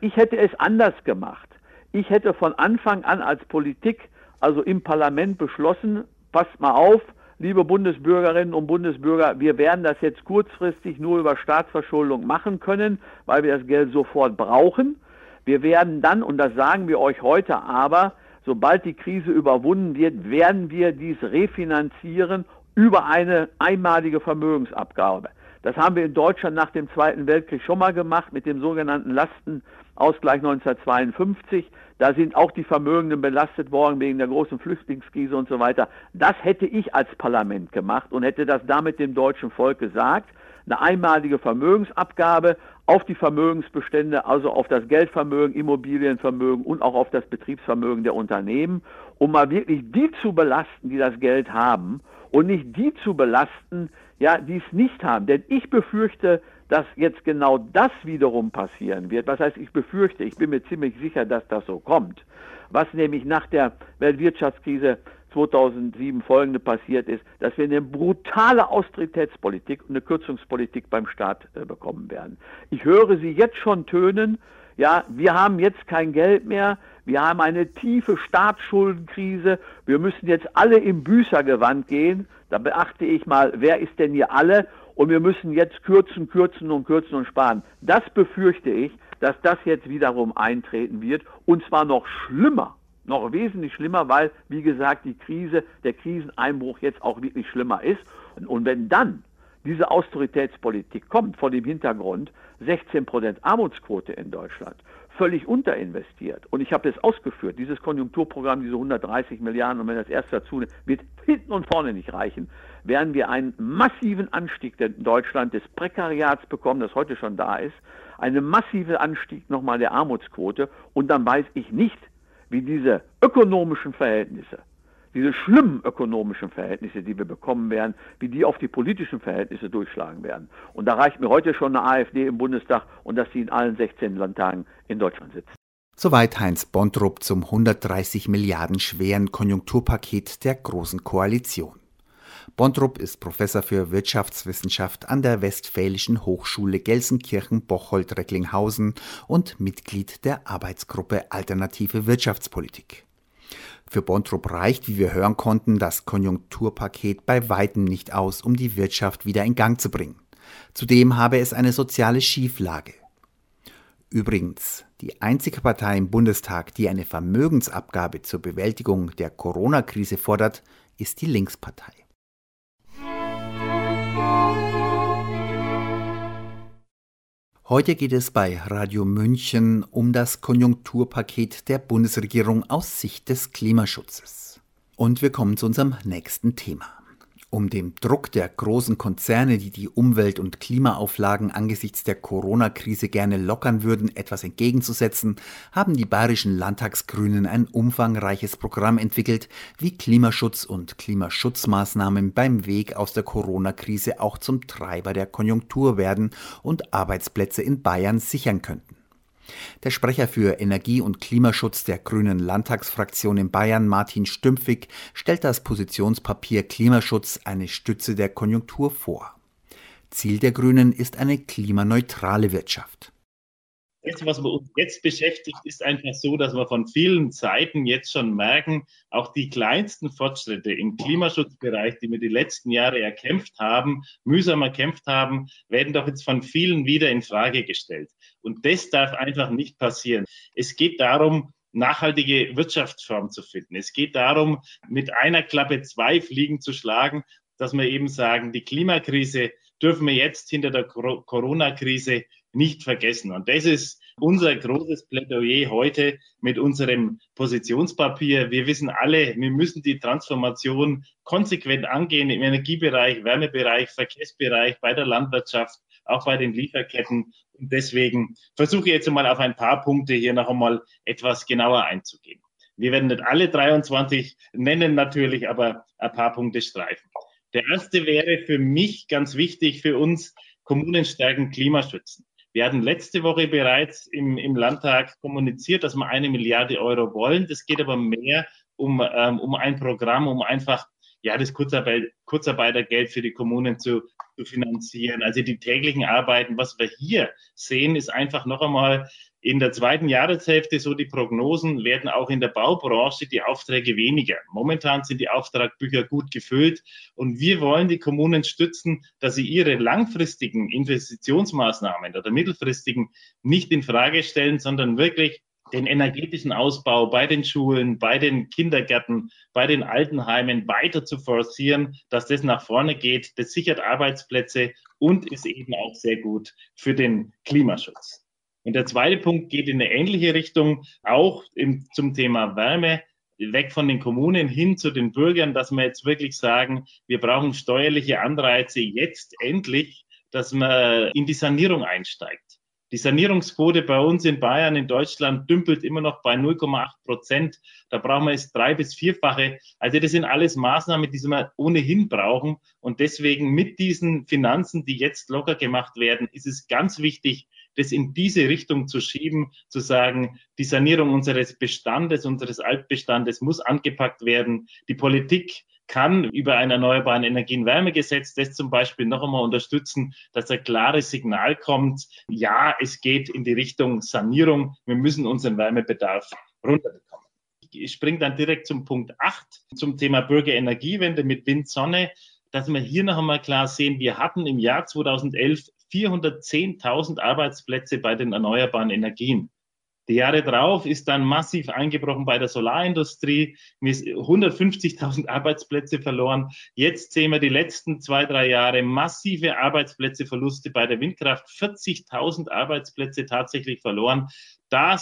Ich hätte es anders gemacht. Ich hätte von Anfang an als Politik, also im Parlament beschlossen, passt mal auf, liebe Bundesbürgerinnen und Bundesbürger, wir werden das jetzt kurzfristig nur über Staatsverschuldung machen können, weil wir das Geld sofort brauchen. Wir werden dann, und das sagen wir euch heute aber, sobald die Krise überwunden wird, werden wir dies refinanzieren über eine einmalige Vermögensabgabe. Das haben wir in Deutschland nach dem Zweiten Weltkrieg schon mal gemacht mit dem sogenannten Lasten Ausgleich 1952. Da sind auch die Vermögenden belastet worden wegen der großen Flüchtlingskrise und so weiter. Das hätte ich als Parlament gemacht und hätte das damit dem deutschen Volk gesagt. Eine einmalige Vermögensabgabe auf die Vermögensbestände, also auf das Geldvermögen, Immobilienvermögen und auch auf das Betriebsvermögen der Unternehmen, um mal wirklich die zu belasten, die das Geld haben und nicht die zu belasten, ja, die es nicht haben. Denn ich befürchte, dass jetzt genau das wiederum passieren wird. Was heißt, ich befürchte, ich bin mir ziemlich sicher, dass das so kommt. Was nämlich nach der Weltwirtschaftskrise 2007 folgende passiert ist, dass wir eine brutale Austeritätspolitik und eine Kürzungspolitik beim Staat äh, bekommen werden. Ich höre sie jetzt schon tönen, ja, wir haben jetzt kein Geld mehr, wir haben eine tiefe Staatsschuldenkrise, wir müssen jetzt alle im Büßergewand gehen. Da beachte ich mal, wer ist denn hier alle? Und wir müssen jetzt kürzen, kürzen und kürzen und sparen. Das befürchte ich, dass das jetzt wiederum eintreten wird und zwar noch schlimmer, noch wesentlich schlimmer, weil, wie gesagt, die Krise, der Kriseneinbruch jetzt auch wirklich schlimmer ist. Und wenn dann diese Austeritätspolitik kommt vor dem Hintergrund 16% Armutsquote in Deutschland, völlig unterinvestiert. Und ich habe das ausgeführt, dieses Konjunkturprogramm, diese 130 Milliarden, und wenn das erst dazu wird hinten und vorne nicht reichen, werden wir einen massiven Anstieg in Deutschland des Prekariats bekommen, das heute schon da ist, einen massiven Anstieg nochmal der Armutsquote. Und dann weiß ich nicht, wie diese ökonomischen Verhältnisse diese schlimmen ökonomischen Verhältnisse, die wir bekommen werden, wie die auf die politischen Verhältnisse durchschlagen werden. Und da reicht mir heute schon eine AfD im Bundestag und dass sie in allen 16 Landtagen in Deutschland sitzt. Soweit Heinz Bondrup zum 130 Milliarden schweren Konjunkturpaket der Großen Koalition. Bondrup ist Professor für Wirtschaftswissenschaft an der Westfälischen Hochschule Gelsenkirchen-Bocholt-Recklinghausen und Mitglied der Arbeitsgruppe Alternative Wirtschaftspolitik. Für Bondrup reicht, wie wir hören konnten, das Konjunkturpaket bei weitem nicht aus, um die Wirtschaft wieder in Gang zu bringen. Zudem habe es eine soziale Schieflage. Übrigens, die einzige Partei im Bundestag, die eine Vermögensabgabe zur Bewältigung der Corona-Krise fordert, ist die Linkspartei. Heute geht es bei Radio München um das Konjunkturpaket der Bundesregierung aus Sicht des Klimaschutzes. Und wir kommen zu unserem nächsten Thema. Um dem Druck der großen Konzerne, die die Umwelt- und Klimaauflagen angesichts der Corona-Krise gerne lockern würden, etwas entgegenzusetzen, haben die bayerischen Landtagsgrünen ein umfangreiches Programm entwickelt, wie Klimaschutz und Klimaschutzmaßnahmen beim Weg aus der Corona-Krise auch zum Treiber der Konjunktur werden und Arbeitsplätze in Bayern sichern könnten. Der Sprecher für Energie- und Klimaschutz der Grünen Landtagsfraktion in Bayern, Martin Stümpfig, stellt das Positionspapier Klimaschutz eine Stütze der Konjunktur vor. Ziel der Grünen ist eine klimaneutrale Wirtschaft das, was uns jetzt beschäftigt, ist einfach so, dass wir von vielen Seiten jetzt schon merken, auch die kleinsten Fortschritte im Klimaschutzbereich, die wir die letzten Jahre erkämpft haben, mühsam erkämpft haben, werden doch jetzt von vielen wieder in Frage gestellt. Und das darf einfach nicht passieren. Es geht darum, nachhaltige Wirtschaftsform zu finden. Es geht darum, mit einer Klappe zwei Fliegen zu schlagen, dass wir eben sagen, die Klimakrise dürfen wir jetzt hinter der Corona-Krise nicht vergessen. Und das ist unser großes Plädoyer heute mit unserem Positionspapier. Wir wissen alle, wir müssen die Transformation konsequent angehen im Energiebereich, Wärmebereich, Verkehrsbereich, bei der Landwirtschaft, auch bei den Lieferketten. Und deswegen versuche ich jetzt mal auf ein paar Punkte hier noch einmal etwas genauer einzugehen. Wir werden nicht alle 23 nennen natürlich, aber ein paar Punkte streifen. Der erste wäre für mich ganz wichtig, für uns Kommunen stärken Klimaschützen. Wir hatten letzte Woche bereits im, im Landtag kommuniziert, dass wir eine Milliarde Euro wollen. Das geht aber mehr um, ähm, um ein Programm, um einfach ja, das Kurzarbeit, Kurzarbeitergeld für die Kommunen zu, zu finanzieren. Also die täglichen Arbeiten. Was wir hier sehen, ist einfach noch einmal in der zweiten Jahreshälfte, so die Prognosen, werden auch in der Baubranche die Aufträge weniger. Momentan sind die Auftragbücher gut gefüllt und wir wollen die Kommunen stützen, dass sie ihre langfristigen Investitionsmaßnahmen oder mittelfristigen nicht in Frage stellen, sondern wirklich den energetischen Ausbau bei den Schulen, bei den Kindergärten, bei den Altenheimen weiter zu forcieren, dass das nach vorne geht. Das sichert Arbeitsplätze und ist eben auch sehr gut für den Klimaschutz. Und der zweite Punkt geht in eine ähnliche Richtung, auch im, zum Thema Wärme weg von den Kommunen hin zu den Bürgern, dass wir jetzt wirklich sagen, wir brauchen steuerliche Anreize jetzt endlich, dass man in die Sanierung einsteigt. Die Sanierungsquote bei uns in Bayern, in Deutschland dümpelt immer noch bei 0,8 Prozent. Da brauchen wir es drei bis vierfache. Also das sind alles Maßnahmen, die wir ohnehin brauchen. Und deswegen mit diesen Finanzen, die jetzt locker gemacht werden, ist es ganz wichtig, das in diese Richtung zu schieben, zu sagen, die Sanierung unseres Bestandes, unseres Altbestandes muss angepackt werden. Die Politik kann über ein erneuerbaren Energien-Wärmegesetz das zum Beispiel noch einmal unterstützen, dass ein klares Signal kommt, ja, es geht in die Richtung Sanierung, wir müssen unseren Wärmebedarf runterbekommen. Ich springe dann direkt zum Punkt 8, zum Thema Bürgerenergiewende mit Wind, Sonne, dass wir hier noch einmal klar sehen, wir hatten im Jahr 2011 410.000 Arbeitsplätze bei den erneuerbaren Energien. Die Jahre drauf ist dann massiv eingebrochen bei der Solarindustrie, 150.000 Arbeitsplätze verloren. Jetzt sehen wir die letzten zwei, drei Jahre massive Arbeitsplätzeverluste bei der Windkraft, 40.000 Arbeitsplätze tatsächlich verloren. Da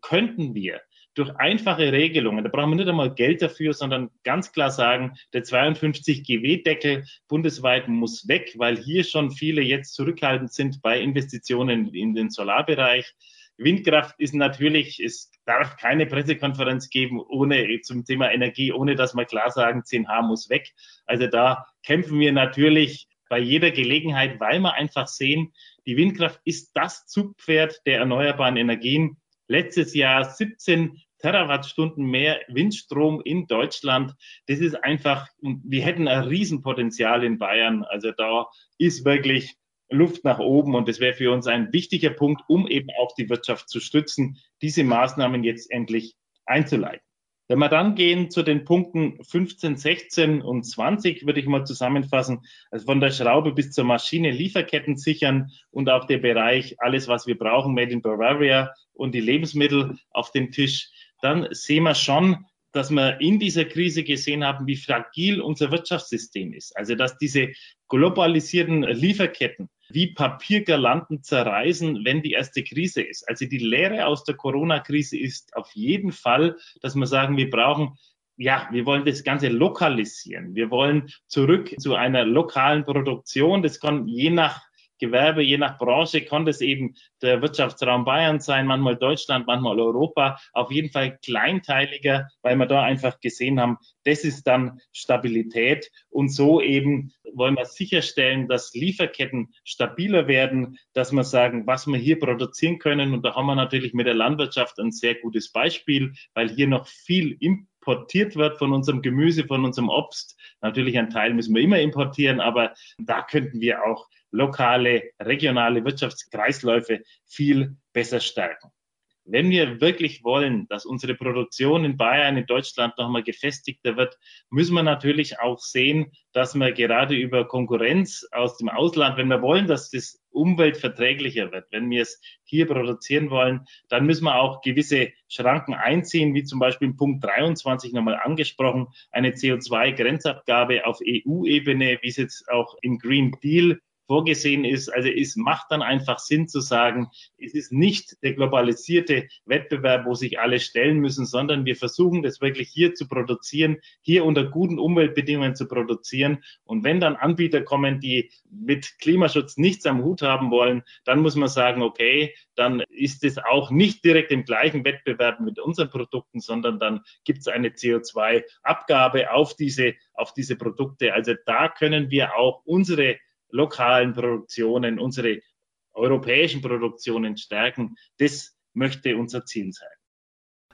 könnten wir durch einfache Regelungen, da brauchen wir nicht einmal Geld dafür, sondern ganz klar sagen, der 52 GW-Deckel bundesweit muss weg, weil hier schon viele jetzt zurückhaltend sind bei Investitionen in den Solarbereich. Windkraft ist natürlich, es darf keine Pressekonferenz geben ohne zum Thema Energie, ohne dass wir klar sagen, 10H muss weg. Also da kämpfen wir natürlich bei jeder Gelegenheit, weil wir einfach sehen, die Windkraft ist das Zugpferd der erneuerbaren Energien. Letztes Jahr 17 Terawattstunden mehr Windstrom in Deutschland. Das ist einfach, wir hätten ein Riesenpotenzial in Bayern. Also da ist wirklich Luft nach oben und das wäre für uns ein wichtiger Punkt, um eben auch die Wirtschaft zu stützen, diese Maßnahmen jetzt endlich einzuleiten. Wenn wir dann gehen zu den Punkten 15, 16 und 20, würde ich mal zusammenfassen, also von der Schraube bis zur Maschine Lieferketten sichern und auch der Bereich alles, was wir brauchen, Made in Bavaria und die Lebensmittel auf den Tisch, dann sehen wir schon, dass wir in dieser Krise gesehen haben, wie fragil unser Wirtschaftssystem ist. Also dass diese globalisierten Lieferketten wie Papiergalanten zerreißen, wenn die erste Krise ist. Also die Lehre aus der Corona-Krise ist auf jeden Fall, dass wir sagen, wir brauchen ja, wir wollen das Ganze lokalisieren. Wir wollen zurück zu einer lokalen Produktion. Das kann je nach Gewerbe, je nach Branche kann das eben der Wirtschaftsraum Bayern sein, manchmal Deutschland, manchmal Europa, auf jeden Fall kleinteiliger, weil wir da einfach gesehen haben, das ist dann Stabilität. Und so eben wollen wir sicherstellen, dass Lieferketten stabiler werden, dass wir sagen, was wir hier produzieren können. Und da haben wir natürlich mit der Landwirtschaft ein sehr gutes Beispiel, weil hier noch viel importiert wird von unserem Gemüse, von unserem Obst. Natürlich ein Teil müssen wir immer importieren, aber da könnten wir auch lokale, regionale Wirtschaftskreisläufe viel besser stärken. Wenn wir wirklich wollen, dass unsere Produktion in Bayern, in Deutschland nochmal gefestigter wird, müssen wir natürlich auch sehen, dass wir gerade über Konkurrenz aus dem Ausland, wenn wir wollen, dass das umweltverträglicher wird, wenn wir es hier produzieren wollen, dann müssen wir auch gewisse Schranken einziehen, wie zum Beispiel in Punkt 23 nochmal angesprochen, eine CO2-Grenzabgabe auf EU-Ebene, wie es jetzt auch im Green Deal vorgesehen ist. Also es macht dann einfach Sinn zu sagen, es ist nicht der globalisierte Wettbewerb, wo sich alle stellen müssen, sondern wir versuchen das wirklich hier zu produzieren, hier unter guten Umweltbedingungen zu produzieren. Und wenn dann Anbieter kommen, die mit Klimaschutz nichts am Hut haben wollen, dann muss man sagen, okay, dann ist es auch nicht direkt im gleichen Wettbewerb mit unseren Produkten, sondern dann gibt es eine CO2-Abgabe auf diese, auf diese Produkte. Also da können wir auch unsere lokalen Produktionen, unsere europäischen Produktionen stärken. Das möchte unser Ziel sein.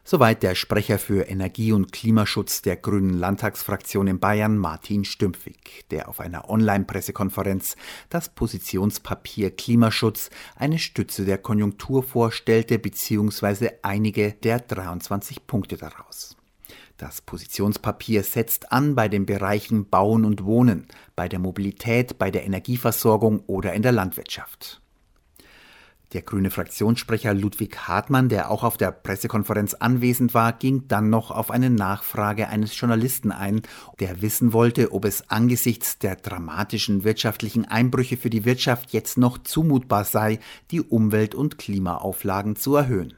Soweit der Sprecher für Energie- und Klimaschutz der Grünen Landtagsfraktion in Bayern, Martin Stümpfig, der auf einer Online-Pressekonferenz das Positionspapier Klimaschutz, eine Stütze der Konjunktur vorstellte, beziehungsweise einige der 23 Punkte daraus. Das Positionspapier setzt an bei den Bereichen Bauen und Wohnen, bei der Mobilität, bei der Energieversorgung oder in der Landwirtschaft. Der grüne Fraktionssprecher Ludwig Hartmann, der auch auf der Pressekonferenz anwesend war, ging dann noch auf eine Nachfrage eines Journalisten ein, der wissen wollte, ob es angesichts der dramatischen wirtschaftlichen Einbrüche für die Wirtschaft jetzt noch zumutbar sei, die Umwelt- und Klimaauflagen zu erhöhen.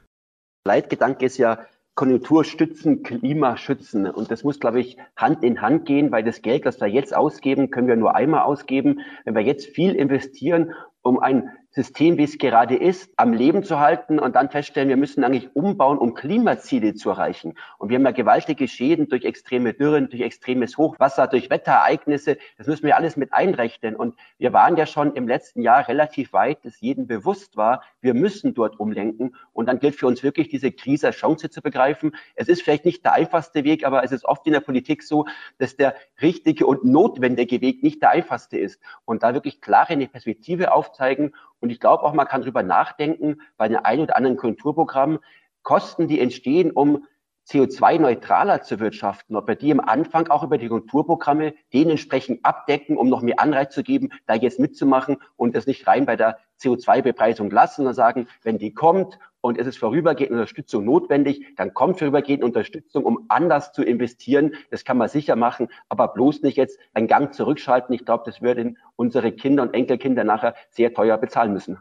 Leitgedanke ist ja, Konjunktur stützen, Klima schützen. Und das muss, glaube ich, Hand in Hand gehen, weil das Geld, das wir jetzt ausgeben, können wir nur einmal ausgeben. Wenn wir jetzt viel investieren, um ein System, wie es gerade ist, am Leben zu halten und dann feststellen, wir müssen eigentlich umbauen, um Klimaziele zu erreichen. Und wir haben ja gewaltige Schäden durch extreme Dürren, durch extremes Hochwasser, durch Wetterereignisse. Das müssen wir alles mit einrechnen. Und wir waren ja schon im letzten Jahr relativ weit, dass jedem bewusst war, wir müssen dort umlenken. Und dann gilt für uns wirklich, diese Krise als Chance zu begreifen. Es ist vielleicht nicht der einfachste Weg, aber es ist oft in der Politik so, dass der richtige und notwendige Weg nicht der einfachste ist. Und da wirklich klare eine Perspektive aufzeigen und ich glaube auch, man kann darüber nachdenken, bei den ein oder anderen Kulturprogrammen, Kosten, die entstehen, um CO2-neutraler zu wirtschaften, ob wir die am Anfang auch über die Konjunkturprogramme dementsprechend abdecken, um noch mehr Anreiz zu geben, da jetzt mitzumachen und das nicht rein bei der CO2-Bepreisung lassen, sondern sagen, wenn die kommt und es ist vorübergehende Unterstützung notwendig, dann kommt vorübergehende Unterstützung, um anders zu investieren. Das kann man sicher machen, aber bloß nicht jetzt einen Gang zurückschalten. Ich glaube, das würden unsere Kinder und Enkelkinder nachher sehr teuer bezahlen müssen.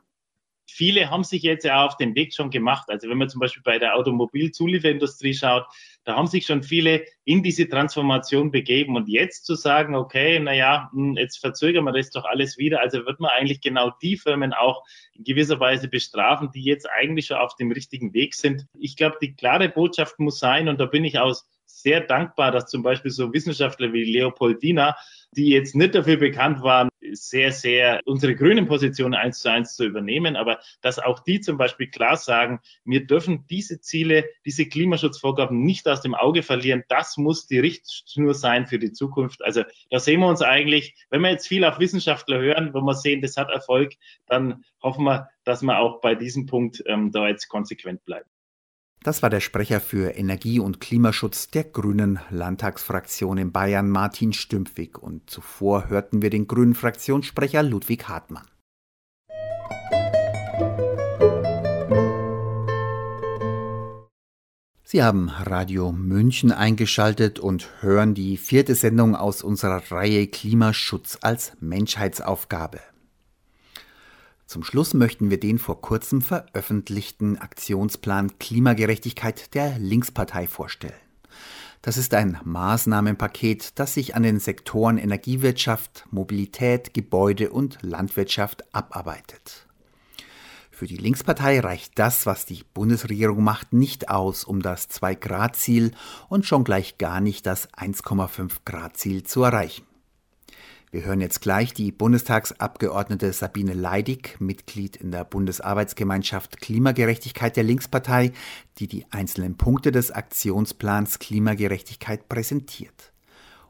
Viele haben sich jetzt ja auf den Weg schon gemacht. Also wenn man zum Beispiel bei der Automobilzulieferindustrie schaut, da haben sich schon viele in diese Transformation begeben. Und jetzt zu sagen, okay, naja, hm, jetzt verzögern wir das doch alles wieder. Also wird man eigentlich genau die Firmen auch in gewisser Weise bestrafen, die jetzt eigentlich schon auf dem richtigen Weg sind. Ich glaube, die klare Botschaft muss sein, und da bin ich aus sehr dankbar, dass zum Beispiel so Wissenschaftler wie Leopoldina, die jetzt nicht dafür bekannt waren, sehr, sehr unsere grünen Positionen eins zu eins zu übernehmen, aber dass auch die zum Beispiel klar sagen, wir dürfen diese Ziele, diese Klimaschutzvorgaben nicht aus dem Auge verlieren. Das muss die Richtschnur sein für die Zukunft. Also da sehen wir uns eigentlich, wenn wir jetzt viel auf Wissenschaftler hören, wenn wir sehen, das hat Erfolg, dann hoffen wir, dass wir auch bei diesem Punkt ähm, da jetzt konsequent bleiben. Das war der Sprecher für Energie- und Klimaschutz der Grünen Landtagsfraktion in Bayern, Martin Stümpfig. Und zuvor hörten wir den Grünen Fraktionssprecher Ludwig Hartmann. Sie haben Radio München eingeschaltet und hören die vierte Sendung aus unserer Reihe Klimaschutz als Menschheitsaufgabe. Zum Schluss möchten wir den vor kurzem veröffentlichten Aktionsplan Klimagerechtigkeit der Linkspartei vorstellen. Das ist ein Maßnahmenpaket, das sich an den Sektoren Energiewirtschaft, Mobilität, Gebäude und Landwirtschaft abarbeitet. Für die Linkspartei reicht das, was die Bundesregierung macht, nicht aus, um das 2-Grad-Ziel und schon gleich gar nicht das 1,5-Grad-Ziel zu erreichen. Wir hören jetzt gleich die Bundestagsabgeordnete Sabine Leidig, Mitglied in der Bundesarbeitsgemeinschaft Klimagerechtigkeit der Linkspartei, die die einzelnen Punkte des Aktionsplans Klimagerechtigkeit präsentiert.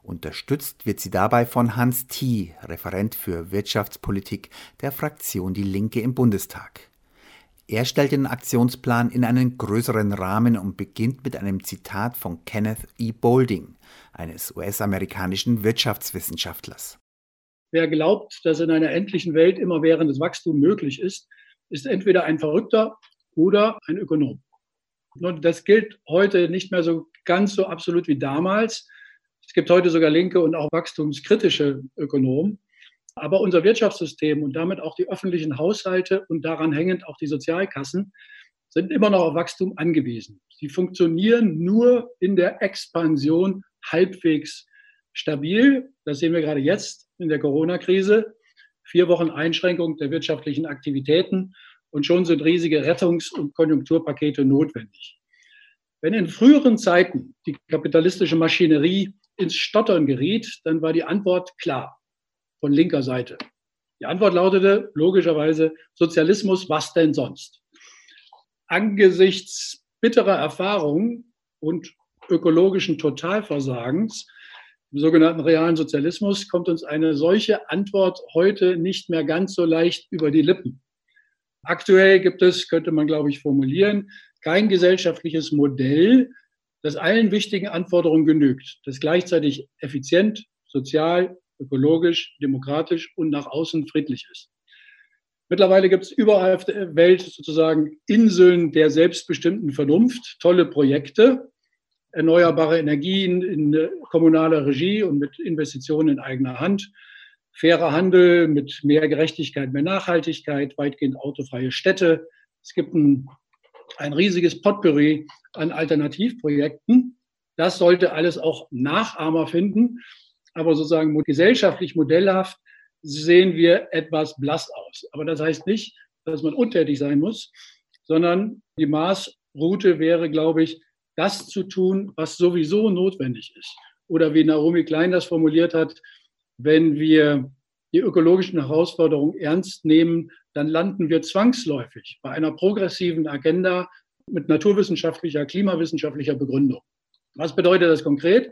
Unterstützt wird sie dabei von Hans Thiel, Referent für Wirtschaftspolitik der Fraktion Die Linke im Bundestag. Er stellt den Aktionsplan in einen größeren Rahmen und beginnt mit einem Zitat von Kenneth E. Boulding, eines US-amerikanischen Wirtschaftswissenschaftlers. Wer glaubt, dass in einer endlichen Welt immerwährendes Wachstum möglich ist, ist entweder ein Verrückter oder ein Ökonom. Und das gilt heute nicht mehr so ganz so absolut wie damals. Es gibt heute sogar linke und auch wachstumskritische Ökonomen. Aber unser Wirtschaftssystem und damit auch die öffentlichen Haushalte und daran hängend auch die Sozialkassen sind immer noch auf Wachstum angewiesen. Sie funktionieren nur in der Expansion halbwegs stabil. Das sehen wir gerade jetzt in der Corona-Krise. Vier Wochen Einschränkung der wirtschaftlichen Aktivitäten und schon sind riesige Rettungs- und Konjunkturpakete notwendig. Wenn in früheren Zeiten die kapitalistische Maschinerie ins Stottern geriet, dann war die Antwort klar von linker Seite. Die Antwort lautete logischerweise Sozialismus, was denn sonst? Angesichts bitterer Erfahrungen und ökologischen Totalversagens sogenannten realen Sozialismus kommt uns eine solche Antwort heute nicht mehr ganz so leicht über die Lippen. Aktuell gibt es, könnte man, glaube ich, formulieren, kein gesellschaftliches Modell, das allen wichtigen Anforderungen genügt, das gleichzeitig effizient, sozial, ökologisch, demokratisch und nach außen friedlich ist. Mittlerweile gibt es überall auf der Welt sozusagen Inseln der selbstbestimmten Vernunft, tolle Projekte, erneuerbare Energien in kommunaler Regie und mit Investitionen in eigener Hand, fairer Handel mit mehr Gerechtigkeit, mehr Nachhaltigkeit, weitgehend autofreie Städte. Es gibt ein, ein riesiges Potpourri an Alternativprojekten. Das sollte alles auch Nachahmer finden. Aber sozusagen gesellschaftlich modellhaft sehen wir etwas blass aus. Aber das heißt nicht, dass man untätig sein muss, sondern die Maßroute wäre, glaube ich, das zu tun, was sowieso notwendig ist. Oder wie Naomi Klein das formuliert hat, wenn wir die ökologischen Herausforderungen ernst nehmen, dann landen wir zwangsläufig bei einer progressiven Agenda mit naturwissenschaftlicher, klimawissenschaftlicher Begründung. Was bedeutet das konkret?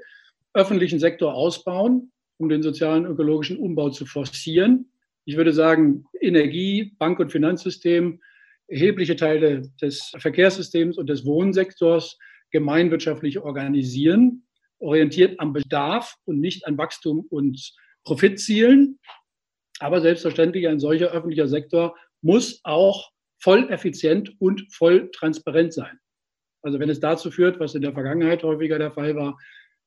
Öffentlichen Sektor ausbauen, um den sozialen ökologischen Umbau zu forcieren. Ich würde sagen, Energie, Bank- und Finanzsystem, erhebliche Teile des Verkehrssystems und des Wohnsektors gemeinwirtschaftlich organisieren, orientiert am Bedarf und nicht an Wachstum und Profitzielen. Aber selbstverständlich ein solcher öffentlicher Sektor muss auch voll effizient und voll transparent sein. Also wenn es dazu führt, was in der Vergangenheit häufiger der Fall war,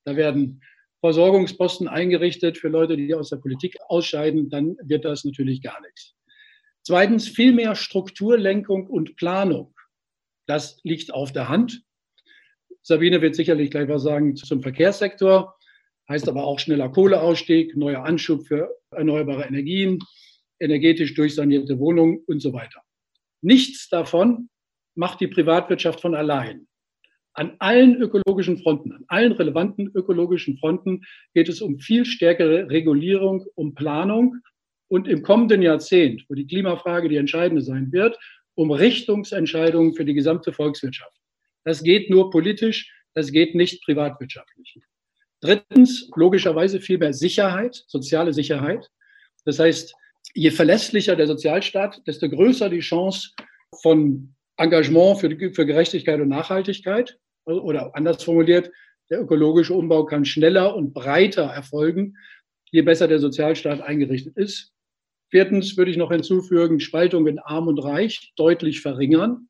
da werden Versorgungsposten eingerichtet für Leute, die aus der Politik ausscheiden, dann wird das natürlich gar nichts. Zweitens viel mehr Strukturlenkung und Planung. Das liegt auf der Hand. Sabine wird sicherlich gleich was sagen zum Verkehrssektor, heißt aber auch schneller Kohleausstieg, neuer Anschub für erneuerbare Energien, energetisch durchsanierte Wohnungen und so weiter. Nichts davon macht die Privatwirtschaft von allein. An allen ökologischen Fronten, an allen relevanten ökologischen Fronten geht es um viel stärkere Regulierung, um Planung und im kommenden Jahrzehnt, wo die Klimafrage die entscheidende sein wird, um Richtungsentscheidungen für die gesamte Volkswirtschaft. Das geht nur politisch, das geht nicht privatwirtschaftlich. Drittens, logischerweise viel mehr Sicherheit, soziale Sicherheit. Das heißt, je verlässlicher der Sozialstaat, desto größer die Chance von Engagement für, für Gerechtigkeit und Nachhaltigkeit. Oder anders formuliert, der ökologische Umbau kann schneller und breiter erfolgen, je besser der Sozialstaat eingerichtet ist. Viertens würde ich noch hinzufügen, Spaltung in Arm und Reich deutlich verringern.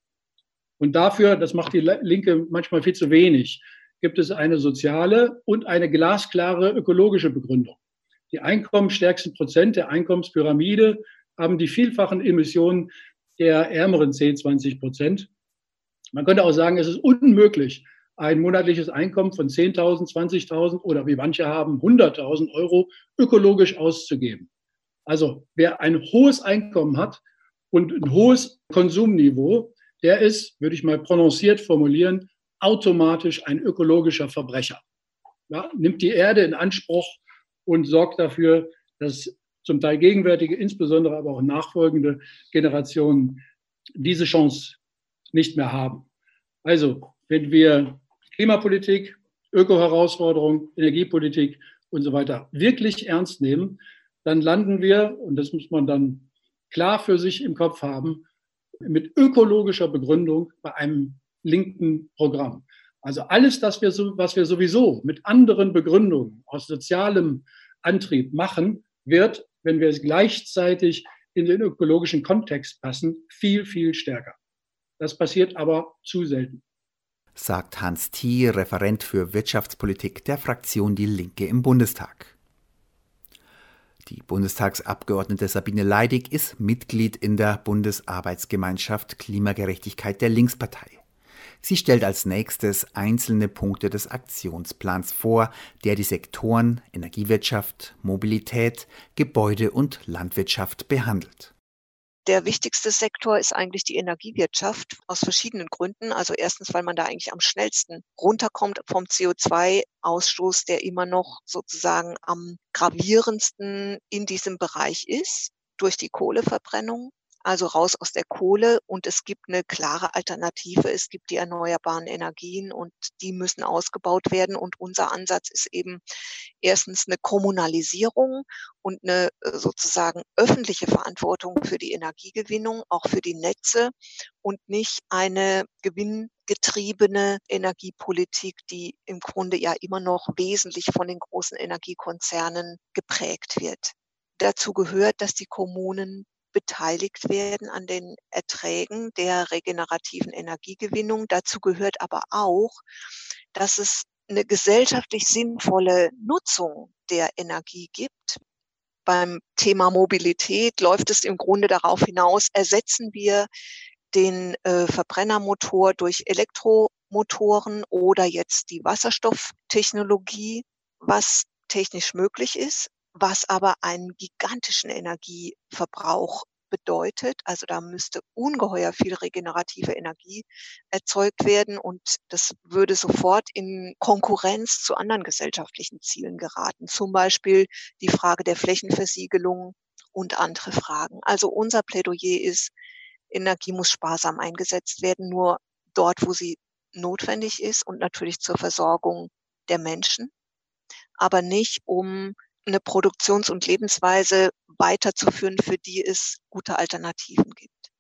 Und dafür, das macht die Linke manchmal viel zu wenig, gibt es eine soziale und eine glasklare ökologische Begründung. Die einkommensstärksten Prozent der Einkommenspyramide haben die vielfachen Emissionen der ärmeren 10, 20 Prozent. Man könnte auch sagen, es ist unmöglich, ein monatliches Einkommen von 10.000, 20.000 oder wie manche haben 100.000 Euro ökologisch auszugeben. Also wer ein hohes Einkommen hat und ein hohes Konsumniveau, der ist, würde ich mal prononciert formulieren, automatisch ein ökologischer Verbrecher. Ja, nimmt die Erde in Anspruch und sorgt dafür, dass zum Teil gegenwärtige, insbesondere aber auch nachfolgende Generationen diese Chance nicht mehr haben. Also, wenn wir Klimapolitik, Öko-Herausforderungen, Energiepolitik und so weiter wirklich ernst nehmen, dann landen wir, und das muss man dann klar für sich im Kopf haben, mit ökologischer Begründung bei einem linken Programm. Also alles das, was wir sowieso mit anderen Begründungen aus sozialem Antrieb machen, wird wenn wir es gleichzeitig in den ökologischen Kontext passen, viel, viel stärker. Das passiert aber zu selten. Sagt Hans Thier, Referent für Wirtschaftspolitik der Fraktion Die Linke im Bundestag. Die Bundestagsabgeordnete Sabine Leidig ist Mitglied in der Bundesarbeitsgemeinschaft Klimagerechtigkeit der Linkspartei. Sie stellt als nächstes einzelne Punkte des Aktionsplans vor, der die Sektoren Energiewirtschaft, Mobilität, Gebäude und Landwirtschaft behandelt. Der wichtigste Sektor ist eigentlich die Energiewirtschaft aus verschiedenen Gründen. Also erstens, weil man da eigentlich am schnellsten runterkommt vom CO2-Ausstoß, der immer noch sozusagen am gravierendsten in diesem Bereich ist durch die Kohleverbrennung also raus aus der Kohle und es gibt eine klare Alternative. Es gibt die erneuerbaren Energien und die müssen ausgebaut werden. Und unser Ansatz ist eben erstens eine Kommunalisierung und eine äh, sozusagen öffentliche Verantwortung für die Energiegewinnung, auch für die Netze und nicht eine gewinngetriebene Energiepolitik, die im Grunde ja immer noch wesentlich von den großen Energiekonzernen geprägt wird. Dazu gehört, dass die Kommunen beteiligt werden an den Erträgen der regenerativen Energiegewinnung. Dazu gehört aber auch, dass es eine gesellschaftlich sinnvolle Nutzung der Energie gibt. Beim Thema Mobilität läuft es im Grunde darauf hinaus, ersetzen wir den äh, Verbrennermotor durch Elektromotoren oder jetzt die Wasserstofftechnologie, was technisch möglich ist was aber einen gigantischen Energieverbrauch bedeutet. Also da müsste ungeheuer viel regenerative Energie erzeugt werden und das würde sofort in Konkurrenz zu anderen gesellschaftlichen Zielen geraten. Zum Beispiel die Frage der Flächenversiegelung und andere Fragen. Also unser Plädoyer ist, Energie muss sparsam eingesetzt werden, nur dort, wo sie notwendig ist und natürlich zur Versorgung der Menschen, aber nicht um eine Produktions- und Lebensweise weiterzuführen, für die es gute Alternativen gibt.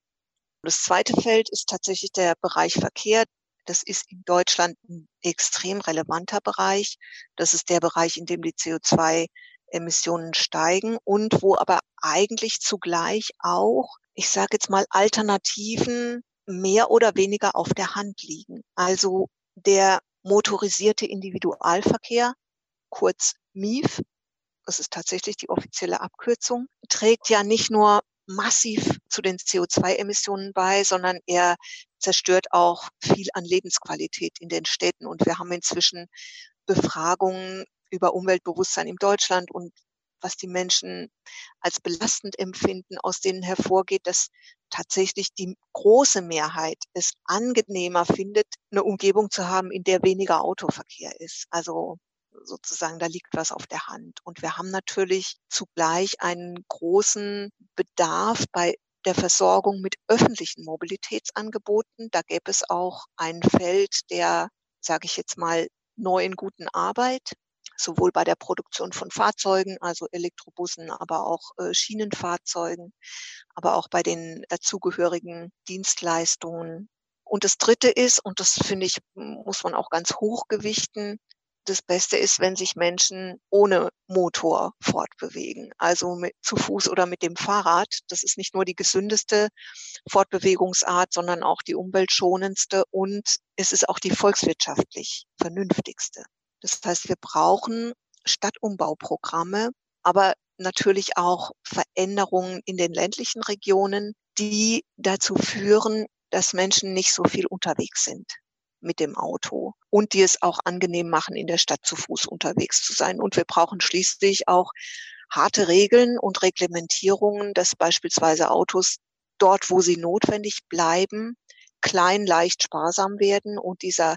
Das zweite Feld ist tatsächlich der Bereich Verkehr. Das ist in Deutschland ein extrem relevanter Bereich. Das ist der Bereich, in dem die CO2-Emissionen steigen und wo aber eigentlich zugleich auch, ich sage jetzt mal, Alternativen mehr oder weniger auf der Hand liegen. Also der motorisierte Individualverkehr, kurz MIV, das ist tatsächlich die offizielle Abkürzung, trägt ja nicht nur massiv zu den CO2-Emissionen bei, sondern er zerstört auch viel an Lebensqualität in den Städten. Und wir haben inzwischen Befragungen über Umweltbewusstsein in Deutschland und was die Menschen als belastend empfinden, aus denen hervorgeht, dass tatsächlich die große Mehrheit es angenehmer findet, eine Umgebung zu haben, in der weniger Autoverkehr ist. Also sozusagen, da liegt was auf der Hand. Und wir haben natürlich zugleich einen großen Bedarf bei der Versorgung mit öffentlichen Mobilitätsangeboten. Da gäbe es auch ein Feld der, sage ich jetzt mal, neuen guten Arbeit, sowohl bei der Produktion von Fahrzeugen, also Elektrobussen, aber auch äh, Schienenfahrzeugen, aber auch bei den dazugehörigen Dienstleistungen. Und das Dritte ist, und das finde ich, muss man auch ganz hochgewichten, das Beste ist, wenn sich Menschen ohne Motor fortbewegen, also mit, zu Fuß oder mit dem Fahrrad. Das ist nicht nur die gesündeste Fortbewegungsart, sondern auch die umweltschonendste und es ist auch die volkswirtschaftlich vernünftigste. Das heißt, wir brauchen Stadtumbauprogramme, aber natürlich auch Veränderungen in den ländlichen Regionen, die dazu führen, dass Menschen nicht so viel unterwegs sind mit dem Auto und die es auch angenehm machen, in der Stadt zu Fuß unterwegs zu sein. Und wir brauchen schließlich auch harte Regeln und Reglementierungen, dass beispielsweise Autos dort, wo sie notwendig bleiben, klein, leicht, sparsam werden und dieser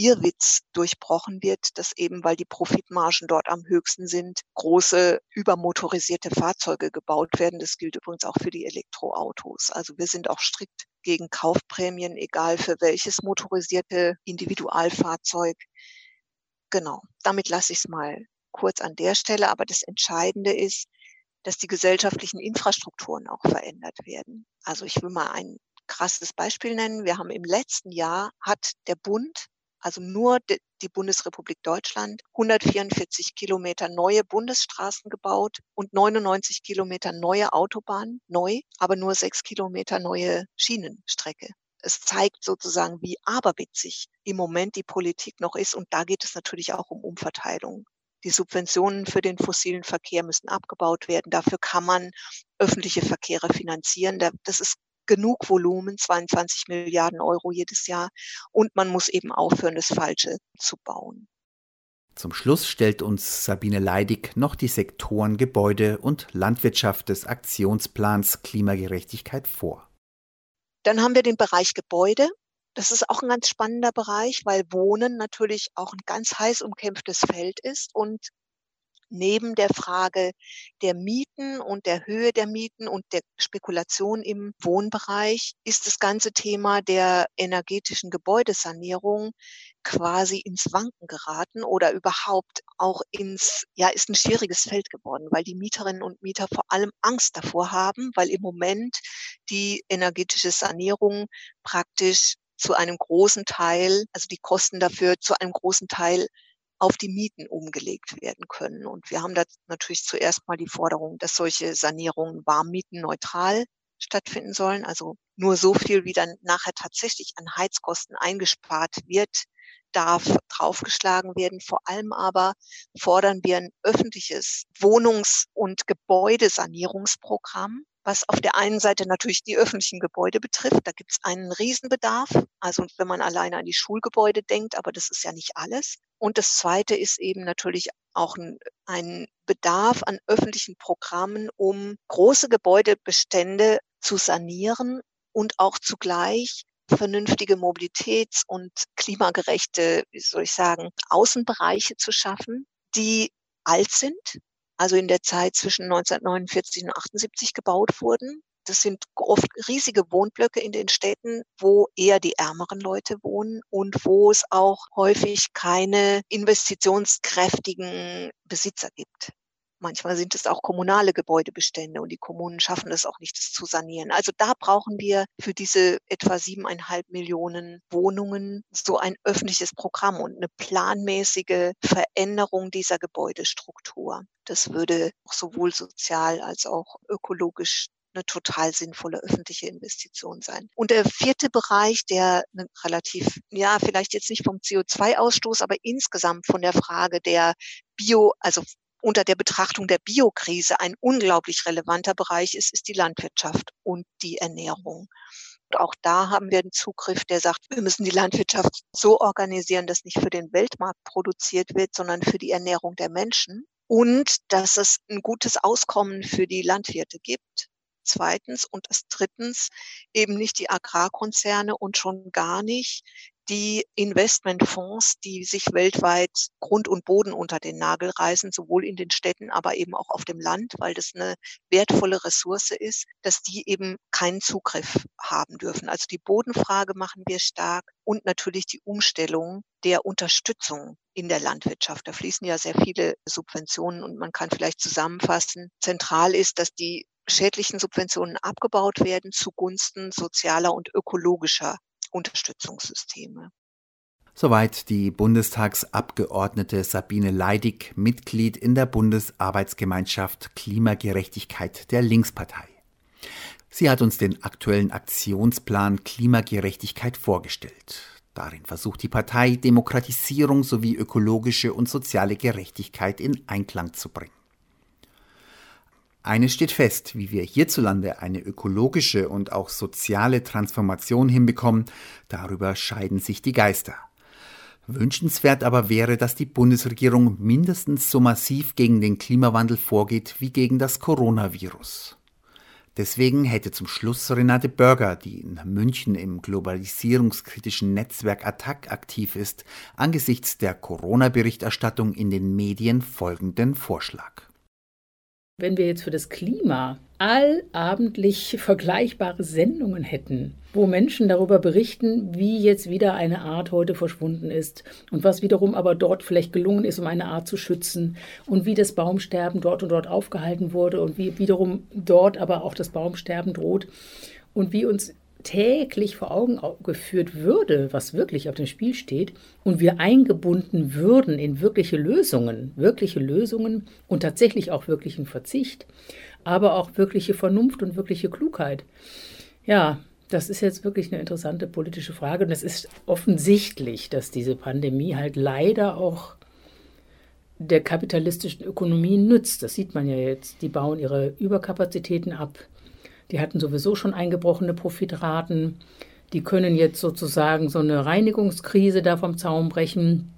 Irrwitz durchbrochen wird, dass eben, weil die Profitmargen dort am höchsten sind, große übermotorisierte Fahrzeuge gebaut werden. Das gilt übrigens auch für die Elektroautos. Also wir sind auch strikt gegen Kaufprämien, egal für welches motorisierte Individualfahrzeug. Genau, damit lasse ich es mal kurz an der Stelle. Aber das Entscheidende ist, dass die gesellschaftlichen Infrastrukturen auch verändert werden. Also ich will mal ein krasses Beispiel nennen. Wir haben im letzten Jahr hat der Bund also nur die Bundesrepublik Deutschland, 144 Kilometer neue Bundesstraßen gebaut und 99 Kilometer neue Autobahnen, neu, aber nur sechs Kilometer neue Schienenstrecke. Es zeigt sozusagen, wie aberwitzig im Moment die Politik noch ist. Und da geht es natürlich auch um Umverteilung. Die Subventionen für den fossilen Verkehr müssen abgebaut werden. Dafür kann man öffentliche Verkehre finanzieren. Das ist genug Volumen, 22 Milliarden Euro jedes Jahr. Und man muss eben aufhören, das Falsche zu bauen. Zum Schluss stellt uns Sabine Leidig noch die Sektoren Gebäude und Landwirtschaft des Aktionsplans Klimagerechtigkeit vor. Dann haben wir den Bereich Gebäude. Das ist auch ein ganz spannender Bereich, weil Wohnen natürlich auch ein ganz heiß umkämpftes Feld ist und neben der Frage der Mieten und der Höhe der Mieten und der Spekulation im Wohnbereich ist das ganze Thema der energetischen Gebäudesanierung quasi ins Wanken geraten oder überhaupt auch ins, ja, ist ein schwieriges Feld geworden, weil die Mieterinnen und Mieter vor allem Angst davor haben, weil im Moment die energetische Sanierung praktisch zu einem großen Teil, also die Kosten dafür zu einem großen Teil auf die Mieten umgelegt werden können. Und wir haben da natürlich zuerst mal die Forderung, dass solche Sanierungen warmmietenneutral stattfinden sollen. Also nur so viel, wie dann nachher tatsächlich an Heizkosten eingespart wird, darf draufgeschlagen werden. Vor allem aber fordern wir ein öffentliches Wohnungs- und Gebäudesanierungsprogramm, was auf der einen Seite natürlich die öffentlichen Gebäude betrifft. Da gibt es einen Riesenbedarf. Also wenn man alleine an die Schulgebäude denkt, aber das ist ja nicht alles. Und das Zweite ist eben natürlich auch ein, ein Bedarf an öffentlichen Programmen, um große Gebäudebestände zu sanieren und auch zugleich vernünftige Mobilitäts- und klimagerechte, wie soll ich sagen, Außenbereiche zu schaffen, die alt sind, also in der Zeit zwischen 1949 und 78 gebaut wurden. Das sind oft riesige Wohnblöcke in den Städten, wo eher die ärmeren Leute wohnen und wo es auch häufig keine investitionskräftigen Besitzer gibt. Manchmal sind es auch kommunale Gebäudebestände und die Kommunen schaffen es auch nicht, das zu sanieren. Also da brauchen wir für diese etwa siebeneinhalb Millionen Wohnungen so ein öffentliches Programm und eine planmäßige Veränderung dieser Gebäudestruktur. Das würde sowohl sozial als auch ökologisch eine total sinnvolle öffentliche Investition sein. Und der vierte Bereich, der relativ, ja, vielleicht jetzt nicht vom CO2-Ausstoß, aber insgesamt von der Frage der Bio, also unter der Betrachtung der Biokrise ein unglaublich relevanter Bereich ist, ist die Landwirtschaft und die Ernährung. Und auch da haben wir einen Zugriff, der sagt, wir müssen die Landwirtschaft so organisieren, dass nicht für den Weltmarkt produziert wird, sondern für die Ernährung der Menschen und dass es ein gutes Auskommen für die Landwirte gibt. Zweitens und das drittens eben nicht die Agrarkonzerne und schon gar nicht die Investmentfonds, die sich weltweit Grund und Boden unter den Nagel reißen, sowohl in den Städten, aber eben auch auf dem Land, weil das eine wertvolle Ressource ist, dass die eben keinen Zugriff haben dürfen. Also die Bodenfrage machen wir stark und natürlich die Umstellung der Unterstützung in der Landwirtschaft. Da fließen ja sehr viele Subventionen und man kann vielleicht zusammenfassen. Zentral ist, dass die schädlichen Subventionen abgebaut werden zugunsten sozialer und ökologischer Unterstützungssysteme. Soweit die Bundestagsabgeordnete Sabine Leidig, Mitglied in der Bundesarbeitsgemeinschaft Klimagerechtigkeit der Linkspartei. Sie hat uns den aktuellen Aktionsplan Klimagerechtigkeit vorgestellt. Darin versucht die Partei, Demokratisierung sowie ökologische und soziale Gerechtigkeit in Einklang zu bringen. Eines steht fest, wie wir hierzulande eine ökologische und auch soziale Transformation hinbekommen, darüber scheiden sich die Geister. Wünschenswert aber wäre, dass die Bundesregierung mindestens so massiv gegen den Klimawandel vorgeht wie gegen das Coronavirus. Deswegen hätte zum Schluss Renate Börger, die in München im globalisierungskritischen Netzwerk Attac aktiv ist, angesichts der Corona-Berichterstattung in den Medien folgenden Vorschlag wenn wir jetzt für das Klima allabendlich vergleichbare Sendungen hätten, wo Menschen darüber berichten, wie jetzt wieder eine Art heute verschwunden ist und was wiederum aber dort vielleicht gelungen ist, um eine Art zu schützen und wie das Baumsterben dort und dort aufgehalten wurde und wie wiederum dort aber auch das Baumsterben droht und wie uns täglich vor Augen geführt würde, was wirklich auf dem Spiel steht, und wir eingebunden würden in wirkliche Lösungen, wirkliche Lösungen und tatsächlich auch wirklichen Verzicht, aber auch wirkliche Vernunft und wirkliche Klugheit. Ja, das ist jetzt wirklich eine interessante politische Frage und es ist offensichtlich, dass diese Pandemie halt leider auch der kapitalistischen Ökonomie nützt. Das sieht man ja jetzt. Die bauen ihre Überkapazitäten ab die hatten sowieso schon eingebrochene Profitraten. Die können jetzt sozusagen so eine Reinigungskrise da vom Zaun brechen,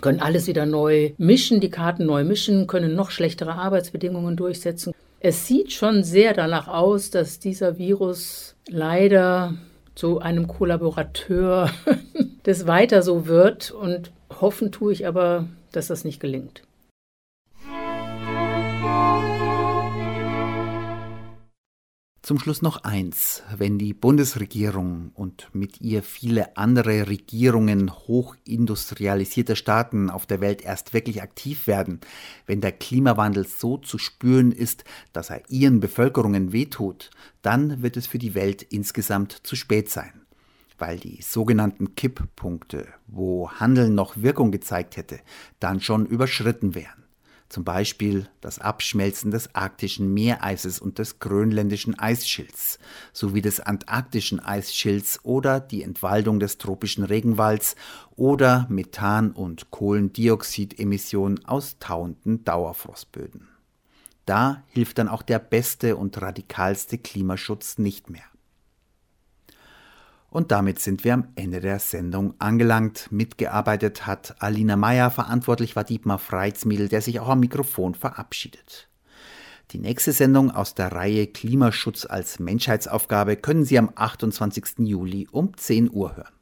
können alles wieder neu mischen, die Karten neu mischen, können noch schlechtere Arbeitsbedingungen durchsetzen. Es sieht schon sehr danach aus, dass dieser Virus leider zu einem Kollaborateur des Weiter so wird und hoffen tue ich aber, dass das nicht gelingt. Zum Schluss noch eins. Wenn die Bundesregierung und mit ihr viele andere Regierungen hochindustrialisierter Staaten auf der Welt erst wirklich aktiv werden, wenn der Klimawandel so zu spüren ist, dass er ihren Bevölkerungen wehtut, dann wird es für die Welt insgesamt zu spät sein. Weil die sogenannten Kipppunkte, wo Handeln noch Wirkung gezeigt hätte, dann schon überschritten wären zum Beispiel das Abschmelzen des arktischen Meereises und des grönländischen Eisschilds sowie des antarktischen Eisschilds oder die Entwaldung des tropischen Regenwalds oder Methan- und Kohlendioxidemissionen aus tauenden Dauerfrostböden. Da hilft dann auch der beste und radikalste Klimaschutz nicht mehr. Und damit sind wir am Ende der Sendung angelangt. Mitgearbeitet hat Alina Meyer, verantwortlich war Dietmar Freizmiedel, der sich auch am Mikrofon verabschiedet. Die nächste Sendung aus der Reihe Klimaschutz als Menschheitsaufgabe können Sie am 28. Juli um 10 Uhr hören.